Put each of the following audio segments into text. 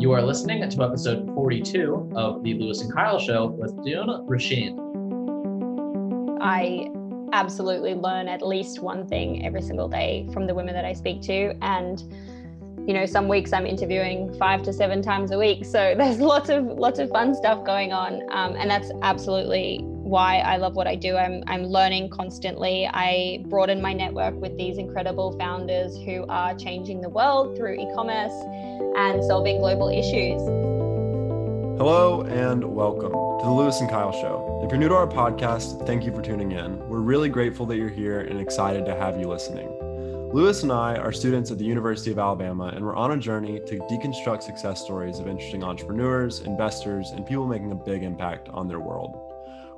You are listening to episode 42 of the Louis and Kyle Show with Doone Roisin. I absolutely learn at least one thing every single day from the women that I speak to. And you know, some weeks I'm interviewing five to seven times a week. So there's lots of lots of fun stuff going on, um, and that's absolutely why I love what I do. I'm I'm learning constantly. I broaden my network with these incredible founders who are changing the world through e-commerce and solving global issues. Hello and welcome to the Louis and Kyle Show. If you're new to our podcast, thank you for tuning in. We're really grateful that you're here and excited to have you listening. Louis and I are students at the University of Alabama, and we're on a journey to deconstruct success stories of interesting entrepreneurs, investors, and people making a big impact on their world.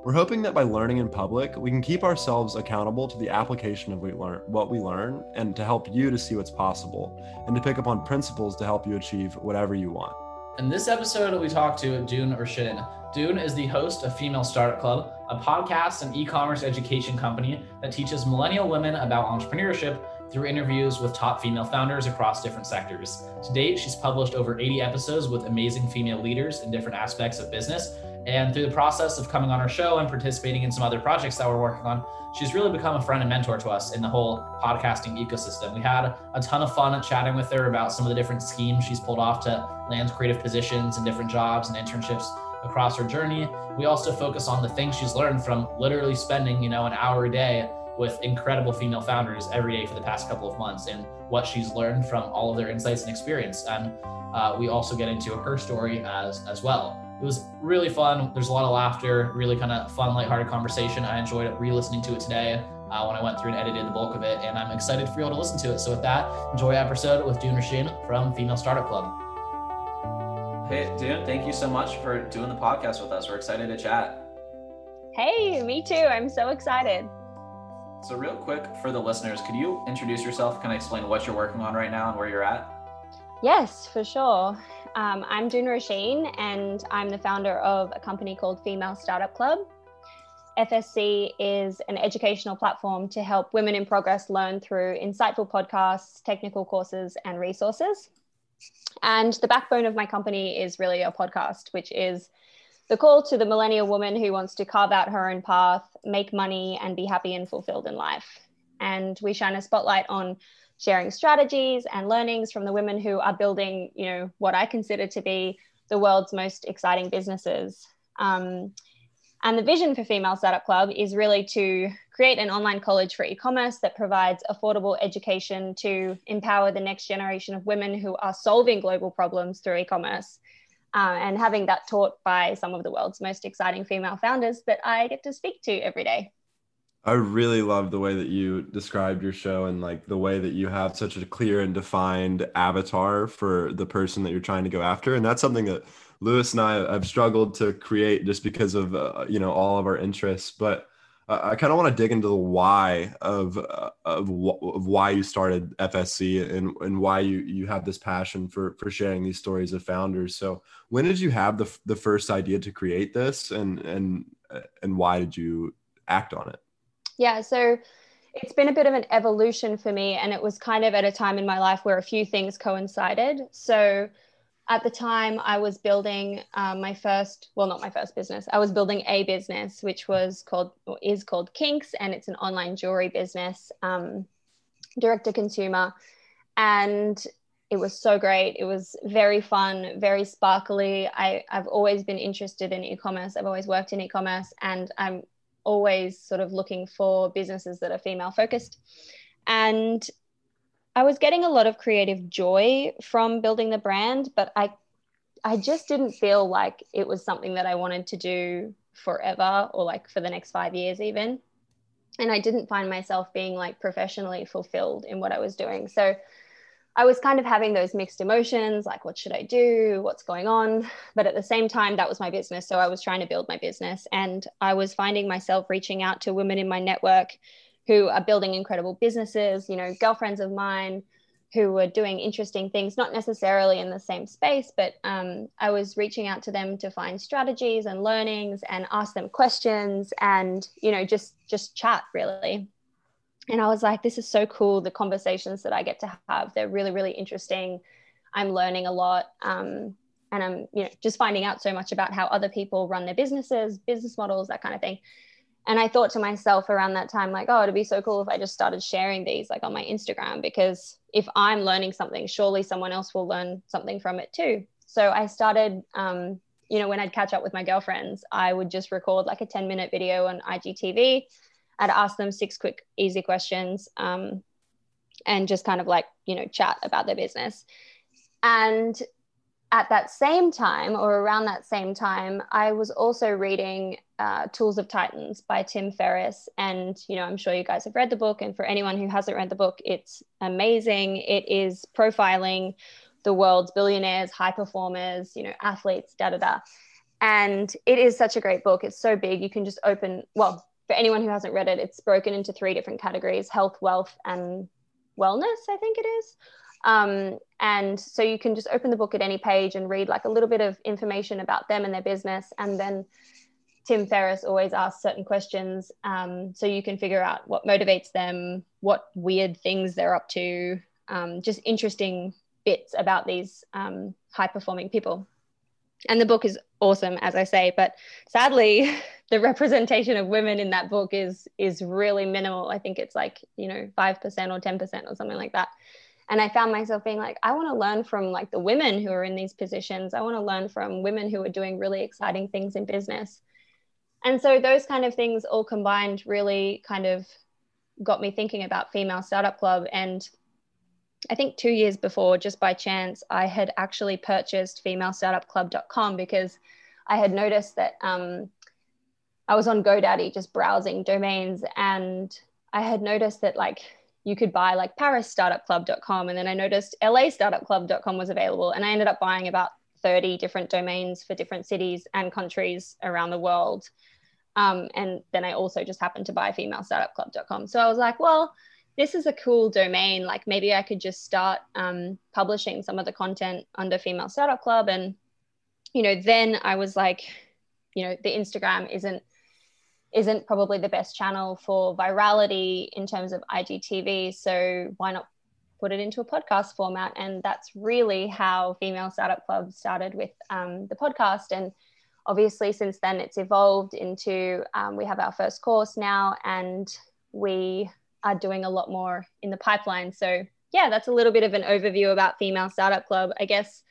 We're hoping that by learning in public, we can keep ourselves accountable to the application of we learn, what we learn and to help you to see what's possible and to pick up on principles to help you achieve whatever you want. In this episode, we talk to Doone Roisin. Doone is the host of Female Startup Club, a podcast and e commerce education company that teaches millennial women about entrepreneurship through interviews with top female founders across different sectors. To date, she's published over 80 episodes with amazing female leaders in different aspects of business. And through the process of coming on our show and participating in some other projects that we're working on, she's really become a friend and mentor to us in the whole podcasting ecosystem. We had a ton of fun chatting with her about some of the different schemes she's pulled off to land creative positions and different jobs and internships across her journey. We also focus on the things she's learned from literally spending, you know, an hour a day with incredible female founders every day for the past couple of months and what she's learned from all of their insights and experience. And uh, we also get into her story as as well. It was really fun. There's a lot of laughter, really kind of fun, lighthearted conversation. I enjoyed re-listening to it today uh, when I went through and edited the bulk of it, and I'm excited for you all to listen to it. So with that, enjoy episode with Doone Roisin from Female Startup Club. Hey, Doone, thank you so much for doing the podcast with us. We're excited to chat. Hey, me too. I'm so excited. So, real quick for the listeners, could you introduce yourself? Can I explain what you're working on right now and where you're at? Yes, for sure. Um, I'm Doone Roisin, and I'm the founder of a company called Female Startup Club. FSC is an educational platform to help women in progress learn through insightful podcasts, technical courses, and resources. And the backbone of my company is really a podcast, which is the call to the millennial woman who wants to carve out her own path, make money, and be happy and fulfilled in life. And we shine a spotlight on sharing strategies and learnings from the women who are building, you know, what I consider to be the world's most exciting businesses. Um, and the vision for Female Startup Club is really to create an online college for e commerce that provides affordable education to empower the next generation of women who are solving global problems through e commerce uh, and having that taught by some of the world's most exciting female founders that I get to speak to every day. I really love the way that you described your show and like the way that you have such a clear and defined avatar for the person that you're trying to go after. And that's something that Louis and I have struggled to create just because of, uh, you know, all of our interests. But uh, I kind of want to dig into the why of uh, of, of why you started FSC and and why you you have this passion for for sharing these stories of founders. So when did you have the the first idea to create this, and and and why did you act on it? Yeah, so it's been a bit of an evolution for me, and it was kind of at a time in my life where a few things coincided. So at the time i was building um, my first well not my first business i was building a business which was called or is called kinks and it's an online jewelry business um, direct to consumer. And it was so great. It was very fun very sparkly. I, i've always been interested in e-commerce. I've always worked in e-commerce and i'm always sort of looking for businesses that are female focused and I was getting a lot of creative joy from building the brand, but I I just didn't feel like it was something that I wanted to do forever or like for the next 5 years even. And I didn't find myself being like professionally fulfilled in what I was doing. So I was kind of having those mixed emotions like, what should I do? What's going on? But at the same time, that was my business. So I was trying to build my business. And I was finding myself reaching out to women in my network who are building incredible businesses, you know, girlfriends of mine who were doing interesting things, not necessarily in the same space, but um, I was reaching out to them to find strategies and learnings and ask them questions and, you know, just just chat really. And I was like, this is so cool. The conversations that I get to have, they're really, really interesting. I'm learning a lot. Um, and I'm you know just finding out so much about how other people run their businesses, business models, that kind of thing. And I thought to myself around that time, like, oh, it'd be so cool if I just started sharing these like on my Instagram because if I'm learning something, surely someone else will learn something from it too. So I started, um, you know, when I'd catch up with my girlfriends, I would just record like a 10 minute video on IGTV. I'd ask them six quick, easy questions um, and just kind of like, you know, chat about their business. And at that same time, or around that same time, I was also reading uh, Tools of Titans by Tim Ferriss. And, you know, I'm sure you guys have read the book. And for anyone who hasn't read the book, it's amazing. It is profiling the world's billionaires, high performers, you know, athletes, da da da. And it is such a great book. It's so big. You can just open, well, for anyone who hasn't read it, it's broken into three different categories health, wealth, and wellness, I think it is. Um, and so you can just open the book at any page and read like a little bit of information about them and their business. And then Tim Ferriss always asks certain questions. Um, so you can figure out what motivates them, what weird things they're up to, um, just interesting bits about these um, high performing people. And the book is awesome, as I say, but sadly, the representation of women in that book is is really minimal. I think it's like you know five percent or ten percent or something like that. And i found myself being like i want to learn from like the women who are in these positions. I want to learn from women who are doing really exciting things in business. And so those kind of things all combined really kind of got me thinking about female startup club and i think two years before just by chance i had actually purchased femalestartupclub.com because i had noticed that um, i was on godaddy just browsing domains and i had noticed that like you could buy like parisstartupclub.com and then i noticed lastartupclub.com was available and i ended up buying about 30 different domains for different cities and countries around the world. Um, and then i also just happened to buy femalestartupclub.com so i was like well this is a cool domain like maybe i could just start um, publishing some of the content under female startup club and you know then i was like you know the instagram isn't isn't probably the best channel for virality in terms of IGTV. So why not put it into a podcast format? And that's really how Female Startup Club started with um, the podcast. And obviously, since then, it's evolved into um, we have our first course now, and we are doing a lot more in the pipeline. So yeah, that's a little bit of an overview about Female Startup Club. I guess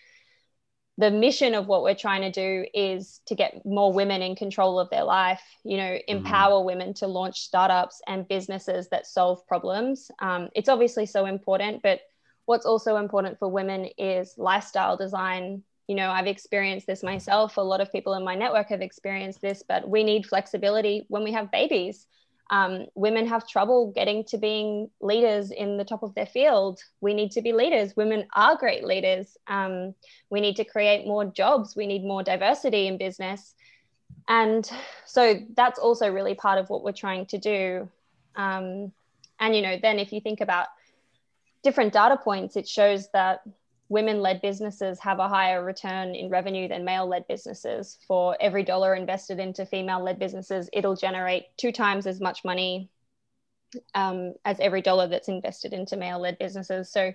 the mission of what we're trying to do is to get more women in control of their life you know mm-hmm. empower mm-hmm. women to launch startups and businesses that solve problems um, it's obviously so important but what's also important for women is lifestyle design you know i've experienced this myself a lot of people in my network have experienced this but we need flexibility when we have babies um, women have trouble getting to being leaders in the top of their field. We need to be leaders. Women are great leaders. Um, we need to create more jobs. We need more diversity in business. And so that's also really part of what we're trying to do. Um, and, you know, then if you think about different data points, it shows that women led businesses have a higher return in revenue than male led businesses. For every dollar invested into female led businesses, it'll generate two times as much money um, as every dollar that's invested into male led businesses. So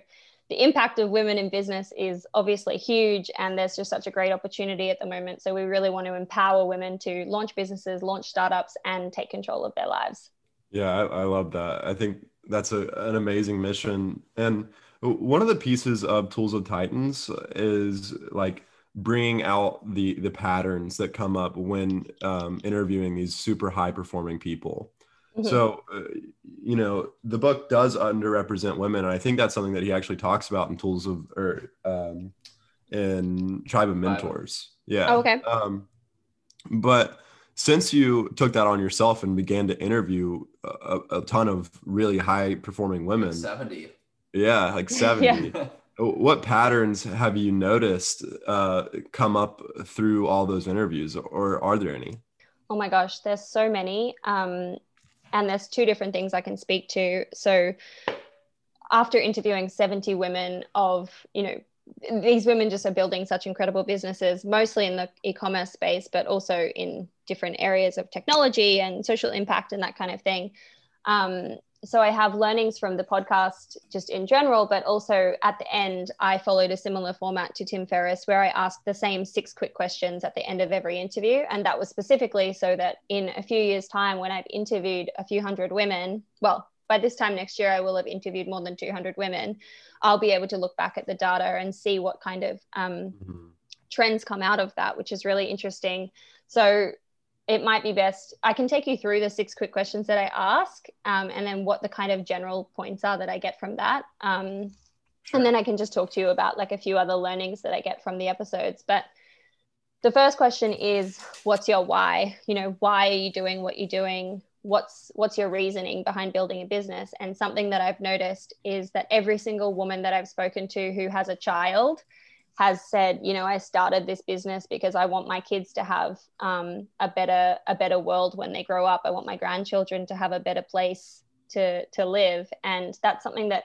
the impact of women in business is obviously huge, and there's just such a great opportunity at the moment. So we really want to empower women to launch businesses, launch startups, and take control of their lives. Yeah, I, I love that. I think that's a, an amazing mission. And one of the pieces of Tools of Titans is like bringing out the the patterns that come up when um, interviewing these super high performing people. Mm-hmm. So, uh, you know, the book does underrepresent women, and I think that's something that he actually talks about in Tools of or um, in Tribe of Mentors. Yeah. Oh, okay. Um, but since you took that on yourself and began to interview a, a ton of really high performing women, like seventy yeah, like 70. yeah. What patterns have you noticed uh, come up through all those interviews, or are there any? Oh my gosh, there's so many. Um, and there's two different things I can speak to. So, after interviewing 70 women of, you know, these women just are building such incredible businesses, mostly in the e commerce space, but also in different areas of technology and social impact and that kind of thing. Um, so I have learnings from the podcast just in general, but also at the end, I followed a similar format to Tim Ferriss where I asked the same six quick questions at the end of every interview. And that was specifically so that in a few years' time, when I've interviewed a few hundred women, well, by this time next year, I will have interviewed more than 200 women. I'll be able to look back at the data and see what kind of um, mm-hmm. trends come out of that, which is really interesting. So it might be best i can take you through the six quick questions that i ask um, and then what the kind of general points are that i get from that. Um, sure. and then i can just talk to you about like a few other learnings that i get from the episodes. But the first question is what's your why? You know why are you doing what you're doing? What's what's your reasoning behind building a business? And something that i've noticed is that every single woman that i've spoken to who has a child has said, you know, I started this business because I want my kids to have um, a better a better world when they grow up. I want my grandchildren to have a better place to to live, and that's something that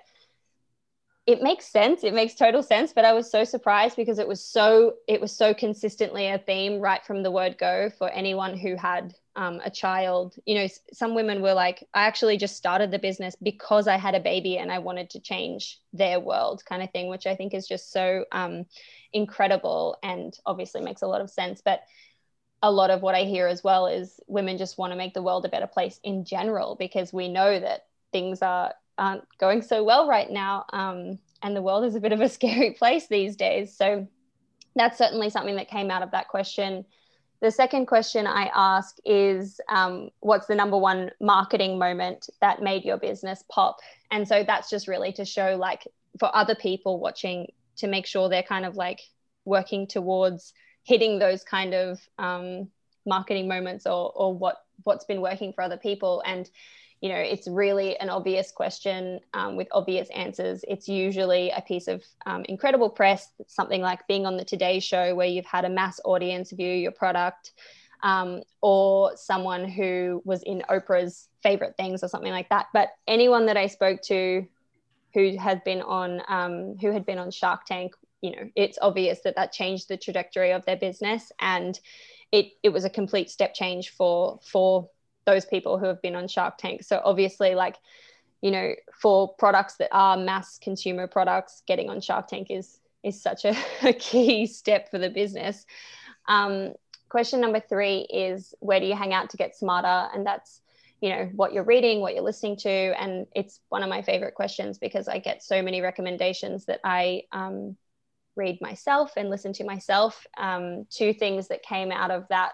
it makes sense. It makes total sense. But I was so surprised because it was so it was so consistently a theme right from the word go for anyone who had um, a child you know some women were like i actually just started the business because i had a baby and i wanted to change their world kind of thing which i think is just so um, incredible and obviously makes a lot of sense. But a lot of what i hear as well is women just want to make the world a better place in general because we know that things are aren't going so well right now um, and the world is a bit of a scary place these days. So that's certainly something that came out of that question the second question I ask is um, what's the number one marketing moment that made your business pop? And so that's just really to show, like, for other people watching, to make sure they're kind of like working towards hitting those kind of um, marketing moments or, or what what's been working for other people and you know it's really an obvious question um, with obvious answers. It's usually a piece of um, incredible press something like being on the today show where you've had a mass audience view your product um, or someone who was in oprah's favorite things or something like that. But anyone that i spoke to who had been on um, who had been on shark tank you know it's obvious that that changed the trajectory of their business. And it, it was a complete step change for for those people who have been on Shark Tank. So obviously, like, you know, for products that are mass consumer products, getting on Shark Tank is is such a, a key step for the business. Um, question number three is where do you hang out to get smarter? And that's you know what you're reading what you're listening to and it's one of my favorite questions because i get so many recommendations that i um, read myself and listen to myself um, two things that came out of that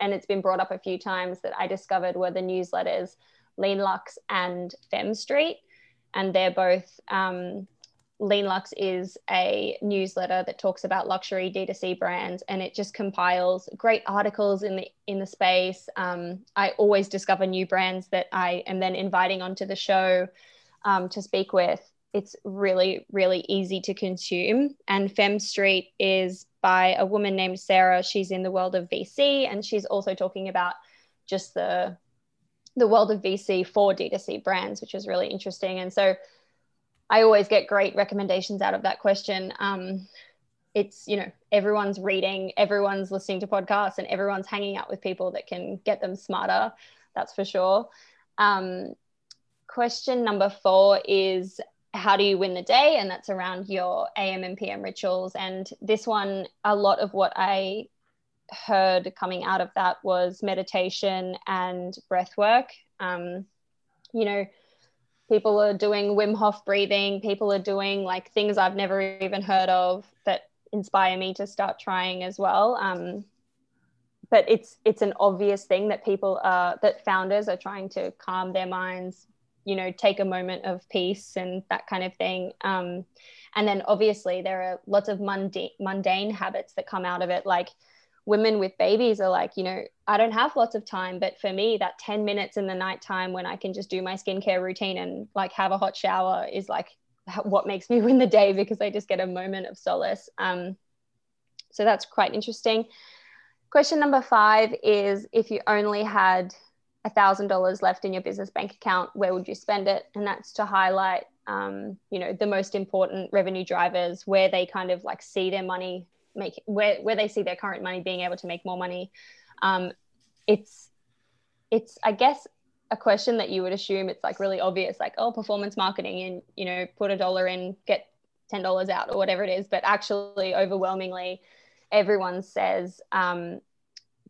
and it's been brought up a few times that I discovered were the newsletters Lean Luxe and Fem Street. And they're both, um, Lean Luxe is a newsletter that talks about luxury D2C brands and it just compiles great articles in the in the space. Um, I always discover new brands that I am then inviting onto the show um, to speak with. It's really, really easy to consume. And Fem Street is by a woman named Sarah. She's in the world of VC, and she's also talking about just the the world of VC for D2C brands, which is really interesting. And so I always get great recommendations out of that question. Um, it's you know everyone's reading, everyone's listening to podcasts, and everyone's hanging out with people that can get them smarter. That's for sure. Um, question number four is how do you win the day? And that's around your am and pm rituals. And this one a lot of what i heard coming out of that was meditation and breath work. Um, you know people are doing wim hof breathing. People are doing like things i've never even heard of that inspire me to start trying as well. Um, but it's it's an obvious thing that people are that founders are trying to calm their minds you know take a moment of peace and that kind of thing. Um, and then obviously there are lots of mundane, mundane habits that come out of it. Like women with babies are like you know i don't have lots of time but for me that 10 minutes in the nighttime when i can just do my skincare routine and like have a hot shower is like what makes me win the day because i just get a moment of solace. Um, so that's quite interesting. Question number five is if you only had $1,000 left in your business bank account, where would you spend it? And that's to highlight, um, you know, the most important revenue drivers where they kind of like see their money make, where, where they see their current money being able to make more money. Um, it's, it's, I guess, a question that you would assume it's like really obvious, like, oh, performance marketing and, you know, put a dollar in, get $10 out or whatever it is. But actually, overwhelmingly, everyone says um,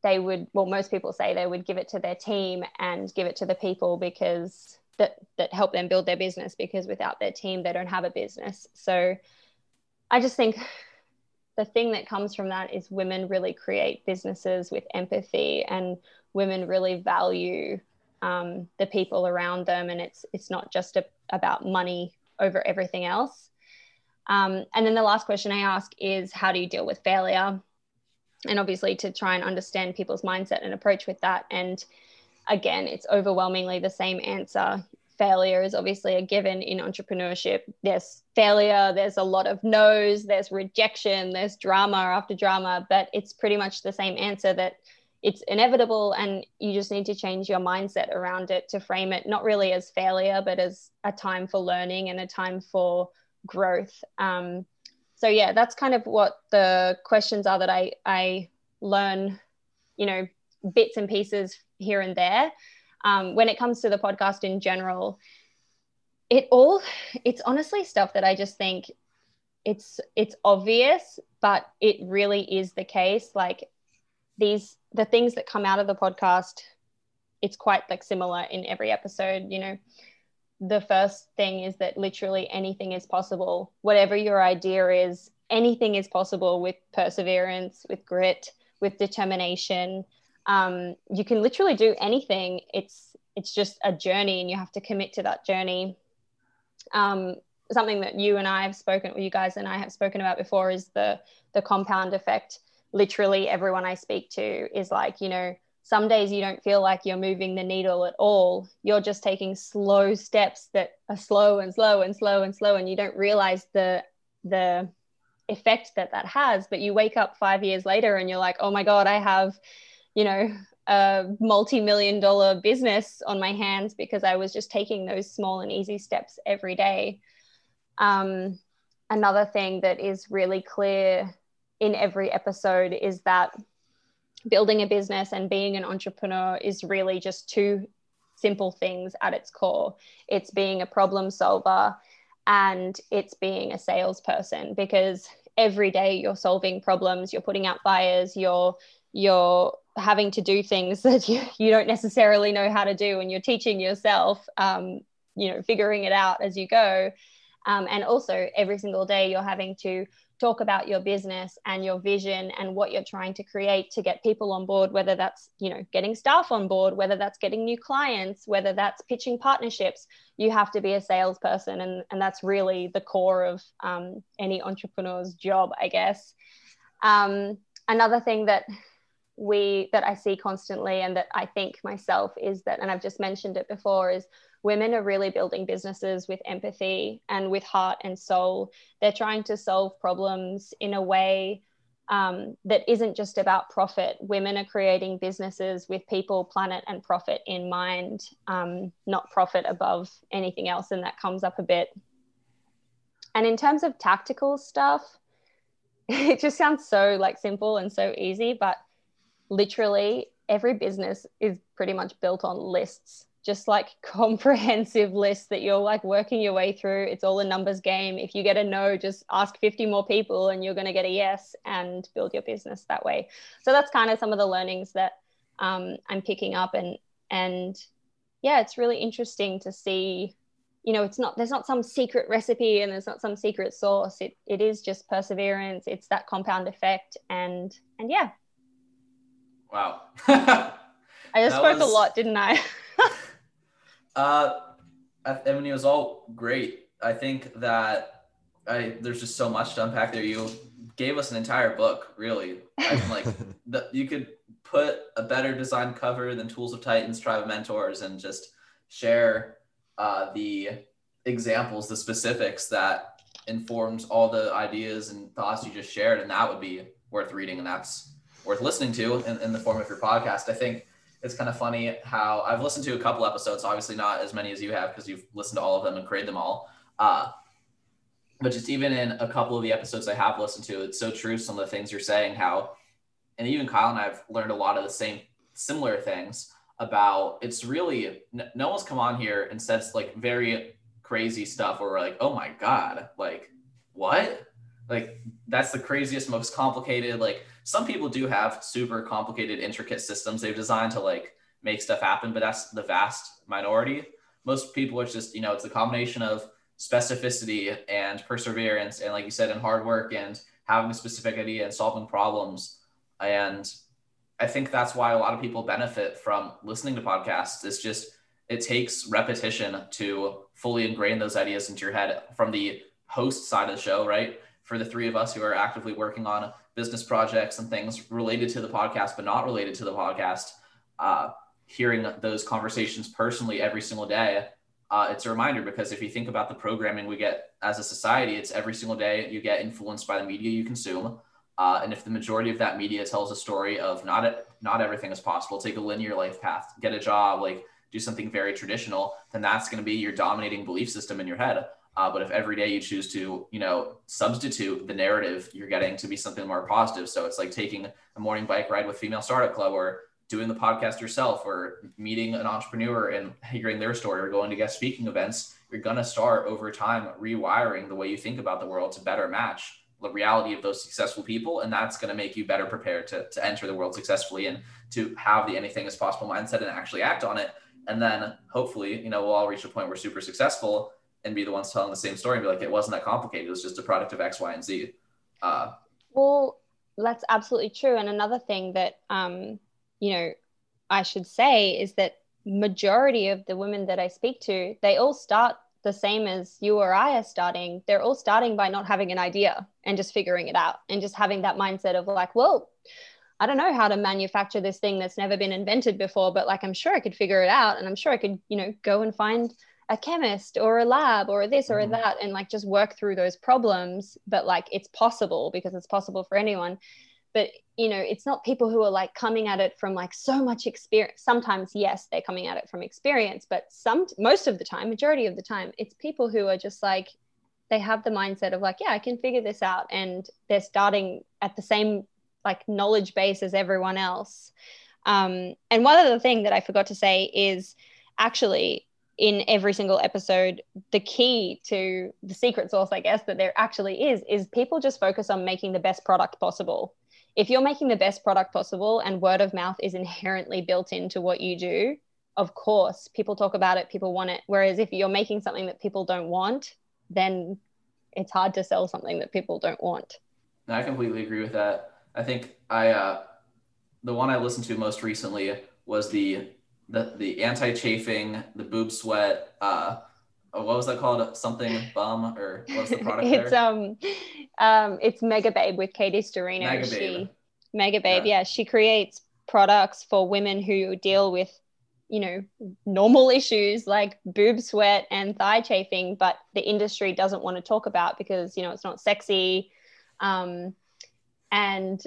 they would, well, most people say they would give it to their team and give it to the people because that, that help them build their business because without their team, they don't have a business. So I just think the thing that comes from that is women really create businesses with empathy and women really value um, the people around them. And it's it's not just a, about money over everything else. Um, and then the last question i ask is how do you deal with failure and obviously to try and understand people's mindset and approach with that and again it's overwhelmingly the same answer failure is obviously a given in entrepreneurship. There's failure, there's a lot of no's, there's rejection, there's drama after drama, but it's pretty much the same answer that it's inevitable and you just need to change your mindset around it to frame it not really as failure, but as a time for learning and a time for growth. Um, so yeah, that's kind of what the questions are that I I learn, you know, bits and pieces here and there. Um, when it comes to the podcast in general it all it's honestly stuff that i just think it's it's obvious but it really is the case. Like these the things that come out of the podcast it's quite like similar in every episode you know the first thing is that literally anything is possible. Whatever your idea is anything is possible with perseverance with grit with determination. Um, you can literally do anything. It's it's just a journey and you have to commit to that journey. Um, something that you and i have spoken or you guys and i have spoken about before is the the compound effect. Literally everyone i speak to is like you know some days you don't feel like you're moving the needle at all you're just taking slow steps that are slow and slow and slow and slow and you don't realize the the effect that that has but you wake up 5 years later and you're like oh my god i have you know, a multi-million dollar business on my hands because I was just taking those small and easy steps every day. Um, another thing that is really clear in every episode is that building a business and being an entrepreneur is really just two simple things at its core. It's being a problem solver and it's being a salesperson because every day you're solving problems, you're putting out fires, you're you're having to do things that you, you don't necessarily know how to do and you're teaching yourself um, you know figuring it out as you go um, and also every single day you're having to talk about your business and your vision and what you're trying to create to get people on board whether that's you know getting staff on board whether that's getting new clients whether that's pitching partnerships you have to be a salesperson. And, and that's really the core of um, any entrepreneur's job i guess. Um, another thing that we that I see constantly and that I think myself is that, and I've just mentioned it before, is women are really building businesses with empathy and with heart and soul. They're trying to solve problems in a way um, that isn't just about profit. Women are creating businesses with people, planet, and profit in mind, um, not profit above anything else. And that comes up a bit. And in terms of tactical stuff, it just sounds so like simple and so easy, but literally every business is pretty much built on lists just like comprehensive list that you're like working your way through. It's all a numbers game. If you get a no just ask 50 more people and you're going to get a yes and build your business that way. So that's kind of some of the learnings that um, i'm picking up and and yeah it's really interesting to see you know it's not there's not some secret recipe and there's not some secret sauce. It, it is just perseverance. It's that compound effect and and yeah. Wow. I just spoke was, a lot, didn't I? uh, I mean, it was all great. I think that I there's just so much to unpack there. You gave us an entire book, really. I'm like, the, you could put a better design cover than Tools of Titans, Tribe of Mentors, and just share uh, the examples, the specifics that informs all the ideas and thoughts you just shared, and that would be worth reading. And that's worth listening to in, in the form of your podcast. I think it's kind of funny how I've listened to a couple episodes, obviously not as many as you have because you've listened to all of them and created them all. Uh, but just even in a couple of the episodes I have listened to, it's so true. Some of the things you're saying, how, and even Kyle and I've learned a lot of the same similar things about it's really no one's come on here and said like very crazy stuff where we're like, oh my God, like what? Like that's the craziest, most complicated. Like some people do have super complicated, intricate systems they've designed to like make stuff happen, but that's the vast minority. Most people it's just, you know, it's a combination of specificity and perseverance and like you said, and hard work and having a specific idea and solving problems. And I think that's why a lot of people benefit from listening to podcasts. It's just it takes repetition to fully ingrain those ideas into your head from the host side of the show, right? For the three of us who are actively working on business projects and things related to the podcast, but not related to the podcast, uh, hearing those conversations personally every single day, uh, it's a reminder because if you think about the programming we get as a society, it's every single day you get influenced by the media you consume. Uh, and if the majority of that media tells a story of not not everything is possible, take a linear life path, get a job, like do something very traditional, then that's going to be your dominating belief system in your head. Uh, but if every day you choose to, you know, substitute the narrative you're getting to be something more positive, so it's like taking a morning bike ride with Female Startup Club, or doing the podcast yourself, or meeting an entrepreneur and hearing their story, or going to guest speaking events, you're gonna start over time rewiring the way you think about the world to better match the reality of those successful people. And that's going to make you better prepared to, to enter the world successfully and to have the anything is possible mindset and actually act on it. And then hopefully you know we'll all reach a point where we're super successful and be the ones telling the same story and be like it wasn't that complicated. It was just a product of x y and z. Uh, well that's absolutely true. And another thing that um, you know i should say is that majority of the women that i speak to they all start the same as you or I are starting, they're all starting by not having an idea and just figuring it out and just having that mindset of like, well, I don't know how to manufacture this thing that's never been invented before, but like I'm sure I could figure it out and I'm sure I could, you know, go and find a chemist or a lab or this or mm-hmm. that and like just work through those problems. But like it's possible because it's possible for anyone but you know it's not people who are like coming at it from like so much experience sometimes yes they're coming at it from experience but some most of the time majority of the time it's people who are just like they have the mindset of like yeah i can figure this out and they're starting at the same like knowledge base as everyone else um, and one other thing that i forgot to say is actually in every single episode the key to the secret sauce i guess that there actually is is people just focus on making the best product possible if you're making the best product possible and word of mouth is inherently built into what you do, of course, people talk about it, people want it. Whereas if you're making something that people don't want, then it's hard to sell something that people don't want. I completely agree with that. I think I uh, the one I listened to most recently was the the the anti chafing, the boob sweat, uh, Oh, what was that called? Something bum or what's the product it's there? um um it's Megababe with Katie Sturino. Megababe. Mega Babe, yeah. yeah. She creates products for women who deal with, you know, normal issues like boob sweat and thigh chafing, but the industry doesn't want to talk about because, you know, it's not sexy. Um and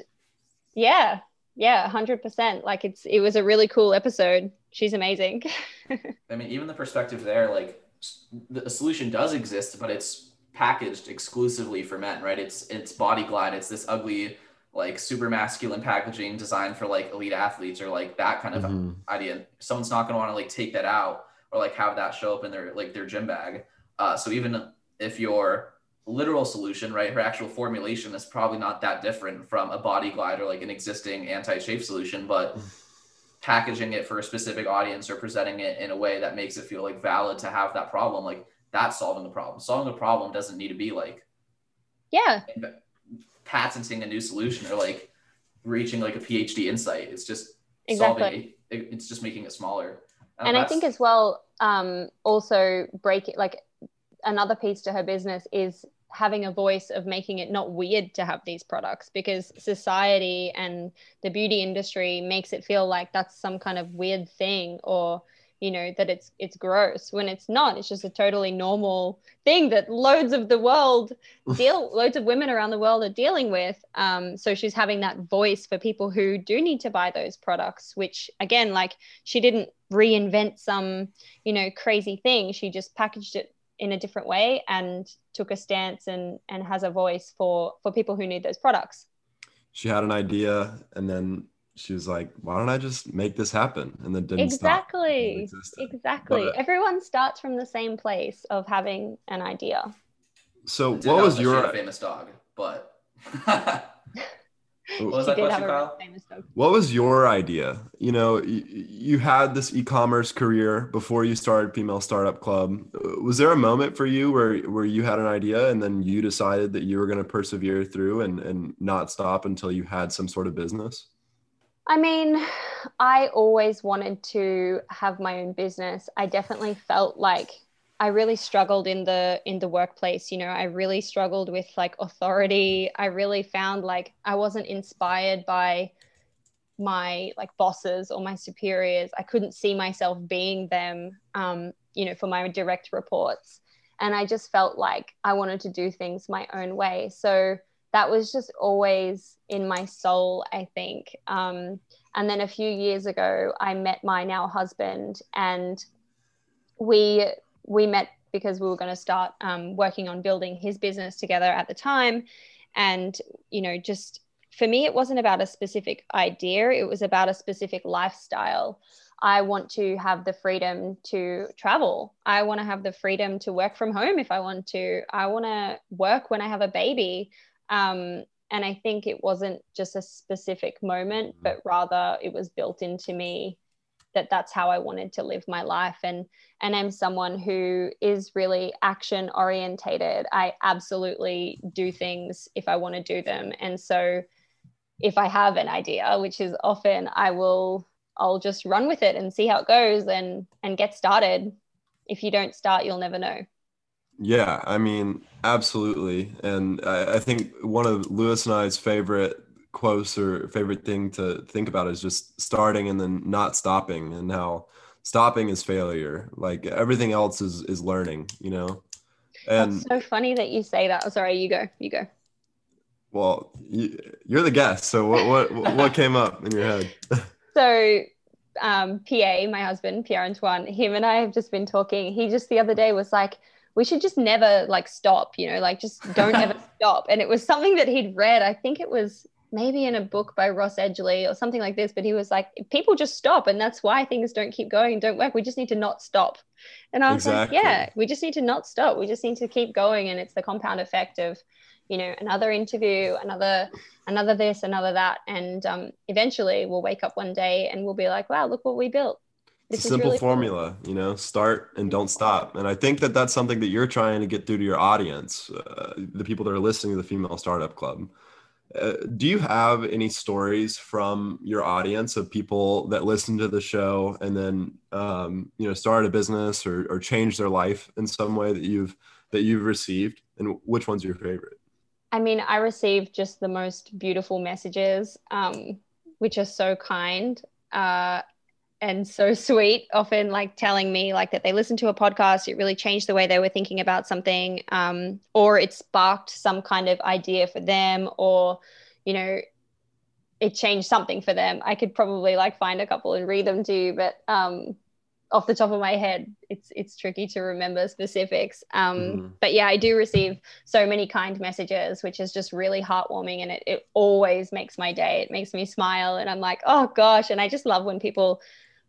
yeah, yeah, hundred percent. Like it's it was a really cool episode. She's amazing. I mean, even the perspective there, like the solution does exist, but it's packaged exclusively for men, right? It's it's Body Glide. It's this ugly, like super masculine packaging designed for like elite athletes or like that kind of mm-hmm. idea. Someone's not gonna want to like take that out or like have that show up in their like their gym bag. Uh, so even if your literal solution, right, her actual formulation is probably not that different from a Body Glide or like an existing anti-chafe solution, but packaging it for a specific audience or presenting it in a way that makes it feel like valid to have that problem like that's solving the problem. Solving the problem doesn't need to be like yeah. patenting a new solution or like reaching like a phd insight. It's just exactly. solving it, it's just making it smaller. And, and i think as well um also break it like another piece to her business is having a voice of making it not weird to have these products because society and the beauty industry makes it feel like that's some kind of weird thing or you know that it's it's gross when it's not. It's just a totally normal thing that loads of the world deal loads of women around the world are dealing with. Um, so she's having that voice for people who do need to buy those products which again like she didn't reinvent some you know crazy thing. She just packaged it in a different way and took a stance and and has a voice for for people who need those products she had an idea and then she was like, "Why don't I just make this happen?" And then didn't exactly, stop. exactly. But- Everyone starts from the same place of having an idea. So, Did what help was that she had your famous dog? But What what was She that question, Kyle? what was your idea? You know, you, you had this e-commerce career before you started Female Startup Club. Was there a moment for you where where you had an idea and then you decided that you were going to persevere through and and not stop until you had some sort of business? I mean, I always wanted to have my own business. I definitely felt like I really struggled in the in the workplace, you know. I really struggled with like authority. I really found like I wasn't inspired by my like bosses or my superiors. I couldn't see myself being them um, you know, for my direct reports. And I just felt like I wanted to do things my own way. So that was just always in my soul, I think. Um, and then a few years ago, I met my now husband, and we we met because we were going to start um, working on building his business together at the time. And you know, just for me, it wasn't about a specific idea; it was about a specific lifestyle. I want to have the freedom to travel. I want to have the freedom to work from home if I want to. I want to work when I have a baby. Um, and I think it wasn't just a specific moment, but rather it was built into me that that's how I wanted to live my life. And and I'm someone who is really action orientated. I absolutely do things if I want to do them. And so if I have an idea, which is often I will I'll just run with it and see how it goes and and get started. If you don't start, you'll never know. Yeah, I mean, absolutely. And I, I think one of Louis and I's favorite quotes or favorite thing to think about is just starting and then not stopping and how stopping is failure. Like everything else is is learning, you know? And That's so funny that you say that. Oh, sorry, you go. You go. well, you, you're the guest. So what what what came up in your head? So um, PA, my husband, Pierre Antoine, him and I have just been talking. He just the other day was like, we should just never like stop, you know, like just don't ever stop. And it was something that he'd read. I think it was maybe in a book by Ross Edgley or something like this, but he was like, people just stop. And that's why things don't keep going and don't work. We just need to not stop. And I was Exactly. like, yeah, we just need to not stop. We just need to keep going. And it's the compound effect of, you know, another interview, another, another this, another that. And um, eventually we'll wake up one day and we'll be like, wow, look what we built. It's This a simple really cool. formula, you know, start and don't stop. And I think that that's something that you're trying to get through to your audience, uh, the people that are listening to the Female Startup Club. Uh, do you have any stories from your audience of people that listen to the show and then, um, you know, started a business or, or changed their life in some way that you've that you've received? And which one's your favorite? I mean, I received just the most beautiful messages, um, which are so kind uh, and so sweet. Often, like telling me like that they listened to a podcast, it really changed the way they were thinking about something, um, or it sparked some kind of idea for them, or you know, it changed something for them. I could probably like find a couple and read them to you, but um, off the top of my head, it's it's tricky to remember specifics. Um, Mhm. But yeah, I do receive so many kind messages, which is just really heartwarming, and it it always makes my day. It makes me smile, and I'm like, oh gosh, and I just love when people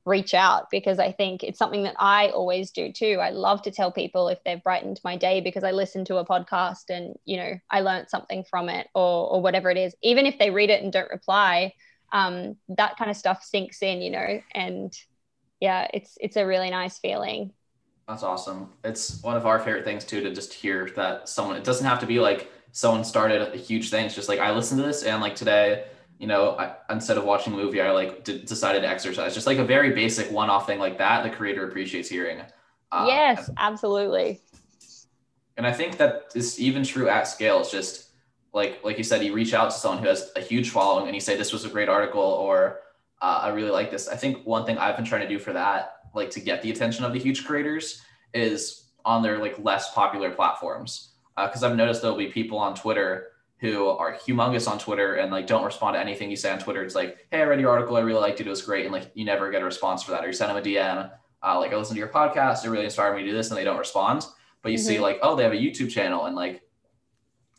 reach out because I think it's something that I always do too. I love to tell people if they've brightened my day because I listened to a podcast and you know I learned something from it or or whatever it is. Even if they read it and don't reply, um, that kind of stuff sinks in, you know, and yeah, it's it's a really nice feeling. That's awesome. It's one of our favorite things too to just hear that someone. It doesn't have to be like someone started a huge thing. It's just like I listened to this and like today, you know, I, instead of watching a movie, I like d- decided to exercise. Just like a very basic one-off thing like that. The creator appreciates hearing. Uh, yes, absolutely. and I think that is even true at scale. It's just like like you said, you reach out to someone who has a huge following and you say this was a great article or uh, I really like this. I think one thing I've been trying to do for that, like to get the attention of the huge creators, is on their like less popular platforms. Because I've noticed there'll be people on Twitter who are humongous on Twitter and like don't respond to anything you say on Twitter. It's like, hey, I read your article, I really liked it, it was great, and like you never get a response for that, or you send them a DM, uh, like I listened to your podcast, it really inspired me to do this, and they don't respond. But you see Mhm. like, oh, they have a YouTube channel, and like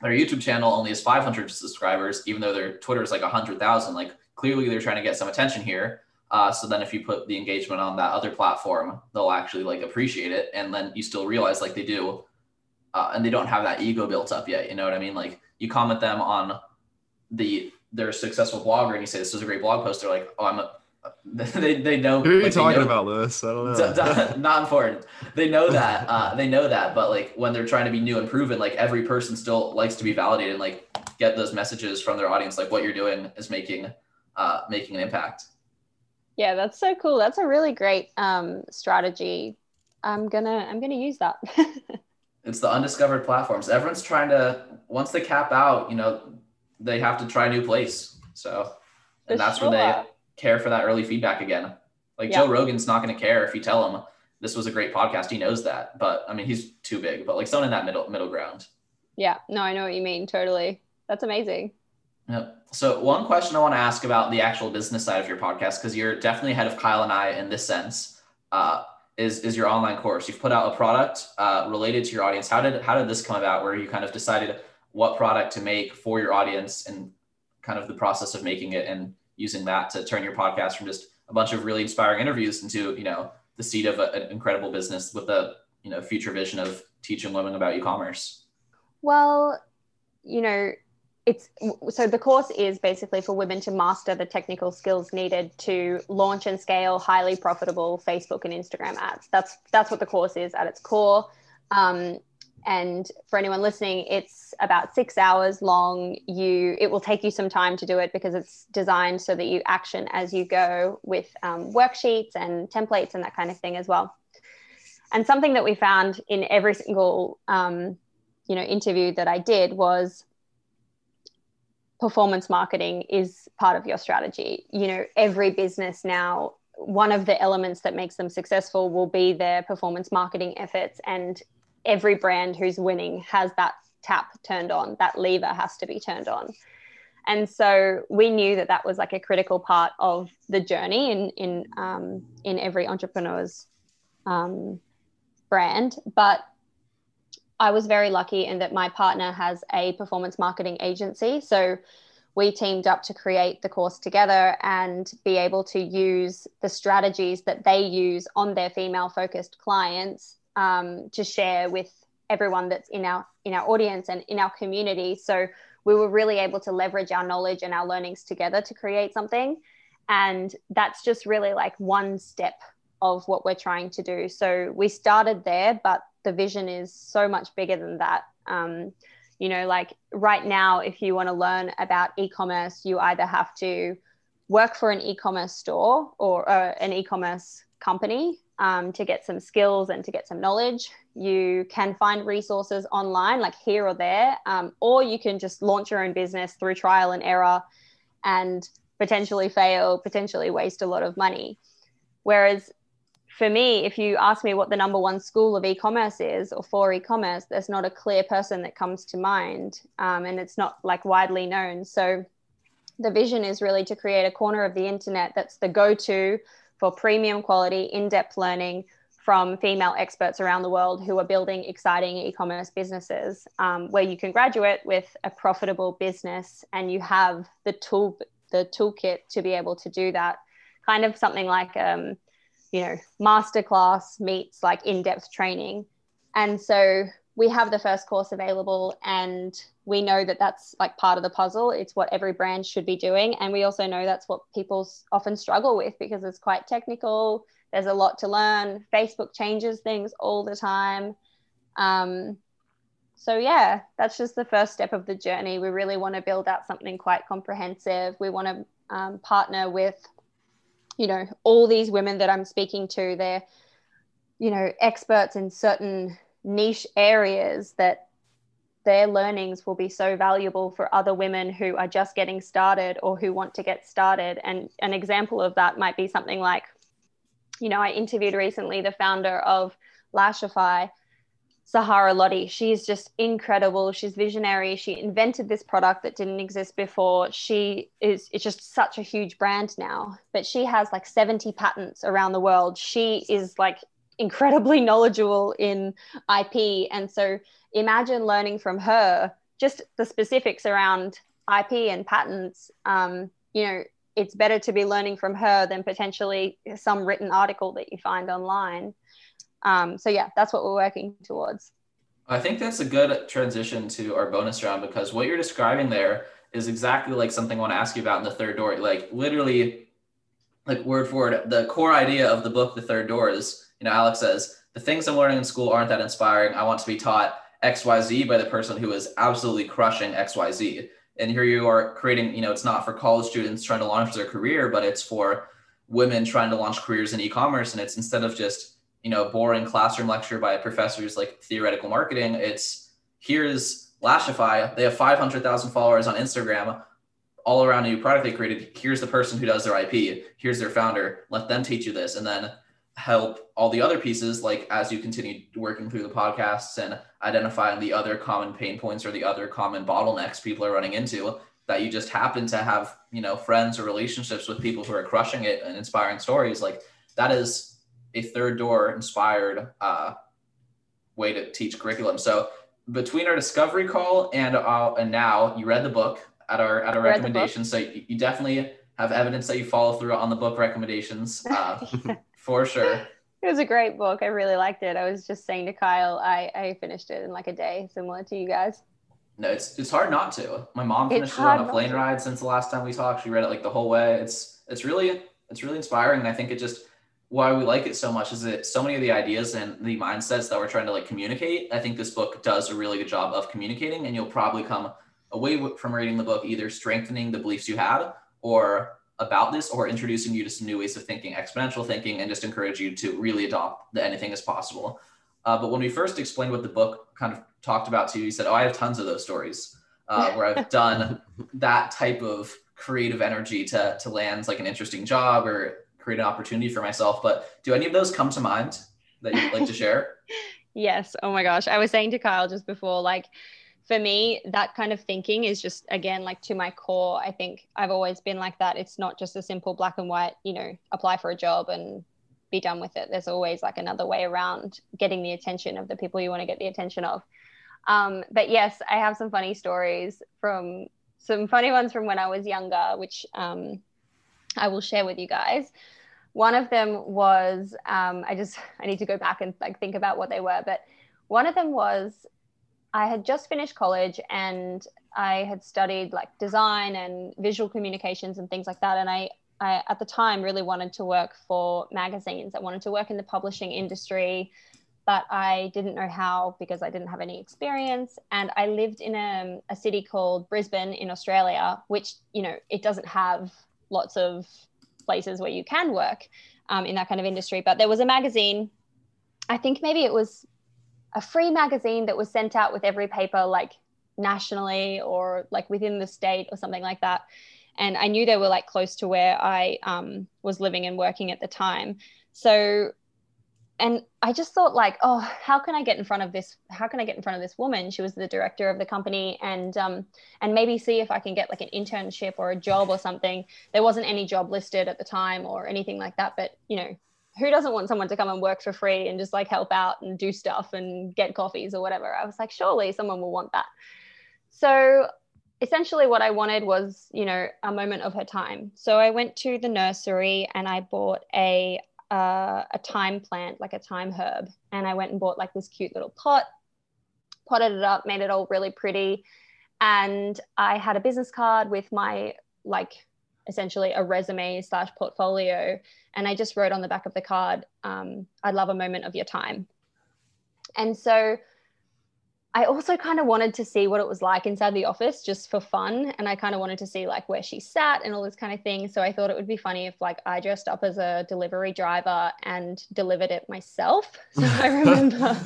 their YouTube channel only has 500 subscribers, even though their Twitter is like 100,000. Like clearly they're trying to get some attention here. Uh, so then if you put the engagement on that other platform, they'll actually like appreciate it. And then you still realize like they do, uh, and they don't have that ego built up yet. You know what I mean? Like you comment them on the their successful blogger and you say this is a great blog post. They're like, oh, I'm a they, they know Who are you like, talking know- about, Louis? I don't know. not important. They know that. Uh, they know that. But like when they're trying to be new and proven, like every person still likes to be validated and like get those messages from their audience. Like what you're doing is making uh, making an impact. Yeah, that's so cool. That's a really great um, strategy. I'm gonna I'm gonna use that. It's the undiscovered platforms. Everyone's trying to once they cap out, you know, they have to try a new place. So, and For that's where they care for that early feedback again. Like Yeah. Joe Rogan's not going to care if you tell him this was a great podcast. He knows that, but I mean, he's too big. But like someone in that middle middle ground. yeah, no, I know what you mean. Totally. That's amazing. Yep. So one question I want to ask about the actual business side of your podcast, because you're definitely ahead of Kyle and I in this sense, uh, is is your online course. You've put out a product uh, related to your audience. How did how did this come about? Where you kind of decided what product to make for your audience and kind of the process of making it and using that to turn your podcast from just a bunch of really inspiring interviews into you know the seed of a, an incredible business with a you know future vision of teaching women about e-commerce. Well, you know, it's so the course is basically for women to master the technical skills needed to launch and scale highly profitable Facebook and Instagram ads. That's that's what the course is at its core. Um, and for anyone listening, it's about six hours long. You it will take you some time to do it because it's designed so that you action as you go with um, worksheets and templates and that kind of thing as well. And something that we found in every single um, you know interview that I did was performance marketing is part of your strategy. You know, every business now one of the elements that makes them successful will be their performance marketing efforts and every brand who's winning has that tap turned on that lever has to be turned on and so we knew that that was like a critical part of the journey in in um, in every entrepreneur's um, brand but I was very lucky in that my partner has a performance marketing agency. So we teamed up to create the course together and be able to use the strategies that they use on their female focused clients um, to share with everyone that's in our in our audience and in our community. So we were really able to leverage our knowledge and our learnings together to create something. And that's just really like one step of what we're trying to do. So we started there, but the vision is so much bigger than that. Um, you know, like right now, if you want to learn about e commerce, you either have to work for an e commerce store or uh, an e commerce company um, to get some skills and to get some knowledge. You can find resources online, like here or there, um, or you can just launch your own business through trial and error and potentially fail, potentially waste a lot of money. Whereas for me, if you ask me what the number one school of e-commerce is or for e-commerce, there's not a clear person that comes to mind, um, and it's not like widely known. So the vision is really to create a corner of the internet that's the go-to for premium quality, in-depth learning from female experts around the world who are building exciting e-commerce businesses, um, where you can graduate with a profitable business and you have the tool, the toolkit to be able to do that. Kind of something like um, you know masterclass meets like in-depth training. And so we have the first course available and we know that that's like part of the puzzle. It's what every brand should be doing. And we also know that's what people often struggle with because it's quite technical. There's a lot to learn. Facebook changes things all the time. Um, so yeah that's just the first step of the journey. We really want to build out something quite comprehensive. We want to um, partner with you know all these women that i'm speaking to they're you know experts in certain niche areas that their learnings will be so valuable for other women who are just getting started or who want to get started. And an example of that might be something like you know i interviewed recently the founder of lashify Sahara Lotti. She's just incredible. She's visionary. She invented this product that didn't exist before. She is it's just such a huge brand now. But she has like 70 patents around the world. She is like incredibly knowledgeable in IP. And so imagine learning from her just the specifics around ip and patents um, you know it's better to be learning from her than potentially some written article that you find online um, so yeah that's what we're working towards. I think that's a good transition to our bonus round because what you're describing there is exactly like something i want to ask you about in the third door. Like literally like word for word the core idea of the book the third door is you know alex says the things i'm learning in school aren't that inspiring. I want to be taught xyz by the person who is absolutely crushing xyz and here you are creating you know it's not for college students trying to launch their career but it's for women trying to launch careers in e-commerce. And it's instead of just you know boring classroom lecture by professors like theoretical marketing it's here's lashify they have 500000 followers on instagram all around a new product they created here's the person who does their ip here's their founder let them teach you this and then help all the other pieces like as you continue working through the podcasts and identifying the other common pain points or the other common bottlenecks people are running into that you just happen to have you know friends or relationships with people who are crushing it and inspiring stories like that is a third door inspired uh, way to teach curriculum so between our discovery call and uh, and now you read the book at our at our recommendation so you, you definitely have evidence that you follow through on the book recommendations uh, for sure. It was a great book. I really liked it. I was just saying to Kyle, I, I finished it in like a day, similar to you guys. No, it's it's hard not to. My mom finished it on a plane ride since the last time we talked. She read it like the whole way. It's it's really it's really inspiring. And I think it just why we like it so much is that so many of the ideas and the mindsets that we're trying to like communicate. I think this book does a really good job of communicating, and you'll probably come away from reading the book either strengthening the beliefs you had or about this or introducing you to some new ways of thinking, exponential thinking, and just encourage you to really adopt the anything is possible. Uh, but when we first explained what the book kind of talked about to you, you said, Oh, I have tons of those stories uh, where I've done that type of creative energy to, to land like an interesting job or create an opportunity for myself. But do any of those come to mind that you'd like to share? yes. Oh my gosh. I was saying to Kyle just before, like, for me, that kind of thinking is just, again, like to my core. I think I've always been like that. It's not just a simple black and white, you know, apply for a job and be done with it. There's always like another way around getting the attention of the people you want to get the attention of. Um, but yes, I have some funny stories from some funny ones from when I was younger, which um, I will share with you guys. One of them was um, I just I need to go back and like think about what they were, but one of them was I had just finished college and I had studied like design and visual communications and things like that. And I, I, at the time, really wanted to work for magazines. I wanted to work in the publishing industry, but I didn't know how because I didn't have any experience. And I lived in a, a city called Brisbane in Australia, which, you know, it doesn't have lots of places where you can work um, in that kind of industry. But there was a magazine, I think maybe it was a free magazine that was sent out with every paper like nationally or like within the state or something like that and i knew they were like close to where i um, was living and working at the time so and i just thought like oh how can i get in front of this how can i get in front of this woman she was the director of the company and um, and maybe see if i can get like an internship or a job or something there wasn't any job listed at the time or anything like that but you know who doesn't want someone to come and work for free and just like help out and do stuff and get coffees or whatever? I was like, surely someone will want that. So essentially what I wanted was, you know, a moment of her time. So I went to the nursery and I bought a uh, a thyme plant, like a thyme herb, and I went and bought like this cute little pot, potted it up, made it all really pretty, and I had a business card with my like essentially a resume slash portfolio. And I just wrote on the back of the card, um, I'd love a moment of your time. And so I also kind of wanted to see what it was like inside the office just for fun. And I kind of wanted to see like where she sat and all this kind of thing. So I thought it would be funny if like I dressed up as a delivery driver and delivered it myself. So I remember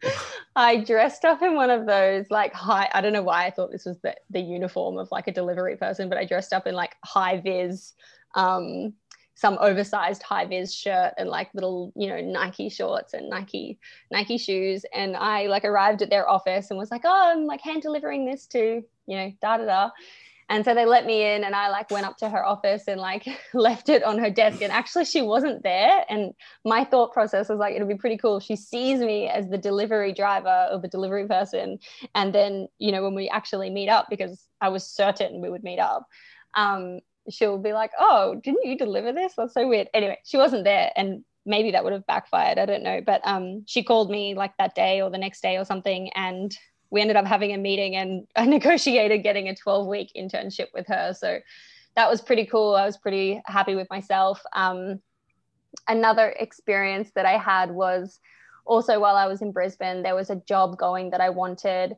I dressed up in one of those like high, I don't know why I thought this was the, the uniform of like a delivery person, but I dressed up in like high vis, um, some oversized high vis shirt and like little, you know, Nike shorts and Nike, Nike shoes. And I like arrived at their office and was like, oh, I'm like hand delivering this to, you know, da da da. And so they let me in and I like went up to her office and like left it on her desk. And actually she wasn't there. And my thought process was like, it'd be pretty cool she sees me as the delivery driver or the delivery person. And then, you know, when we actually meet up, because I was certain we would meet up, um, she'll be like, oh, didn't you deliver this? That's so weird. Anyway, she wasn't there. And maybe that would have backfired. I don't know. But um, she called me like that day or the next day or something. And we ended up having a meeting and I negotiated getting a 12 week internship with her. So that was pretty cool. I was pretty happy with myself. Um, another experience that I had was also while I was in Brisbane, there was a job going that I wanted.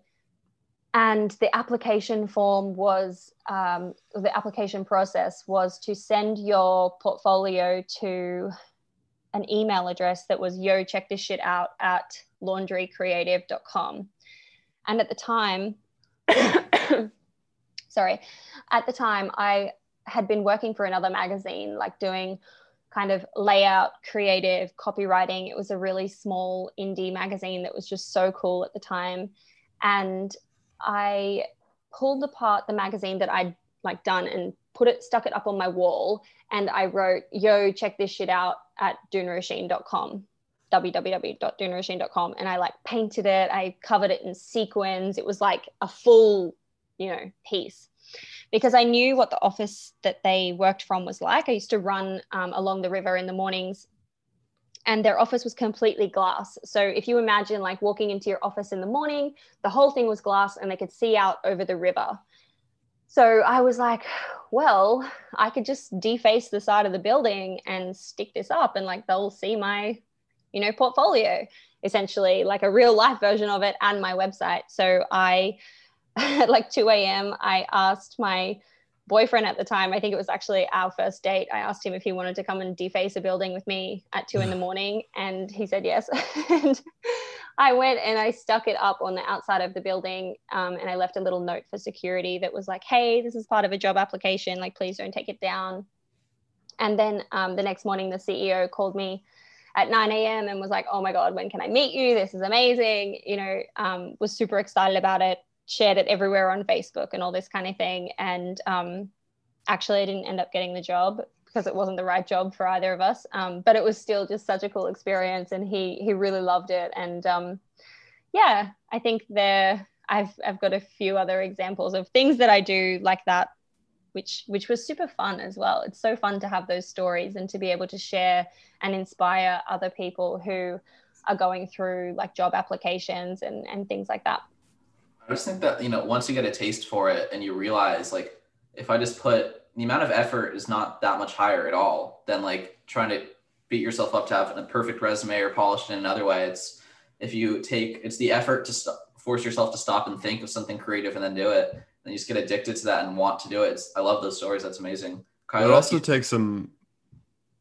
And the application form was, um, the application process was to send your portfolio to an email address that was yo, check this shit out at laundrycreative.com. And at the time, sorry, at the time, I had been working for another magazine, like doing kind of layout, creative, copywriting. It was a really small indie magazine that was just so cool at the time. And I pulled apart the magazine that I'd like done and put it, stuck it up on my wall. And I wrote, yo, check this shit out at dooneroisin.com www.dooneroisin.com and I like painted it. I covered it in sequins. It was like a full, you know, piece because I knew what the office that they worked from was like. I used to run um, along the river in the mornings and their office was completely glass. So if you imagine like walking into your office in the morning, the whole thing was glass and they could see out over the river. So I was like, well, I could just deface the side of the building and stick this up and like they'll see my you know, portfolio, essentially like a real life version of it and my website. So I, at like 2 a.m., I asked my boyfriend at the time, I think it was actually our first date. I asked him if he wanted to come and deface a building with me at two in the morning, and he said yes. and I went and I stuck it up on the outside of the building, um, and I left a little note for security that was like, "Hey, this is part of a job application. Like, please don't take it down." And then um, the next morning, the CEO called me at 9 a.m. and was like, oh my God, when can I meet you? This is amazing. You know, um, was super excited about it, shared it everywhere on Facebook and all this kind of thing. And um, actually, I didn't end up getting the job because it wasn't the right job for either of us. Um, but it was still just such a cool experience, and he he really loved it. And um, yeah, I think there I've I've got a few other examples of things that I do like that which which was super fun as well. It's so fun to have those stories and to be able to share and inspire other people who are going through like job applications and and things like that. I just think that you know once you get a taste for it and you realize like if I just put the amount of effort is not that much higher at all than like trying to beat yourself up to have a perfect resume or polished in another way. It's if you take it's the effort to st- force yourself to stop and think of something creative and then do it and you just get addicted to that and want to do it. It's, I love those stories. That's amazing. Kyle, it also you, takes some.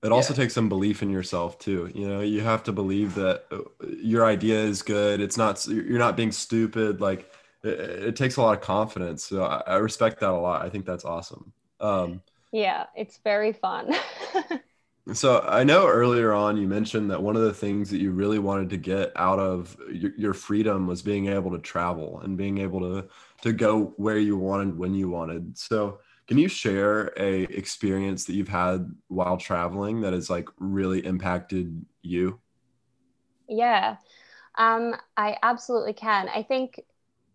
It also yeah. takes some belief in yourself too. You know, you have to believe that uh, your idea is good. It's not. You're not being stupid. Like it, it takes a lot of confidence. So I, I, respect that a lot. I think that's awesome. Um, yeah, it's very fun. So I know earlier on you mentioned that one of the things that you really wanted to get out of your, your, freedom was being able to travel and being able to to go where you wanted when you wanted. So can you share a experience that you've had while traveling that has like really impacted you? Yeah, um, I absolutely can. I think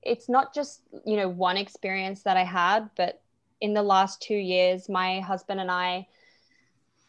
it's not just you know one experience that I had, but in the last two years, my husband and I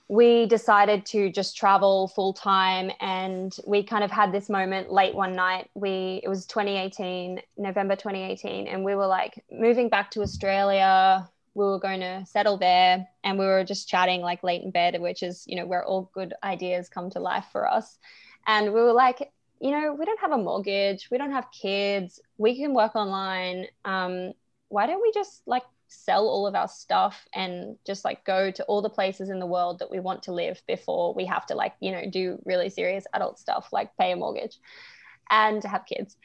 we decided to just travel full time and we kind of had this moment late one night. We it was 2018 november 2018 and we were like moving back to australia. We were going to settle there and we were just chatting like late in bed which is you know where all good ideas come to life for us. And we were like you know we don't have a mortgage we don't have kids we can work online um, why don't we just like sell all of our stuff and just like go to all the places in the world that we want to live before we have to like you know do really serious adult stuff like pay a mortgage and have kids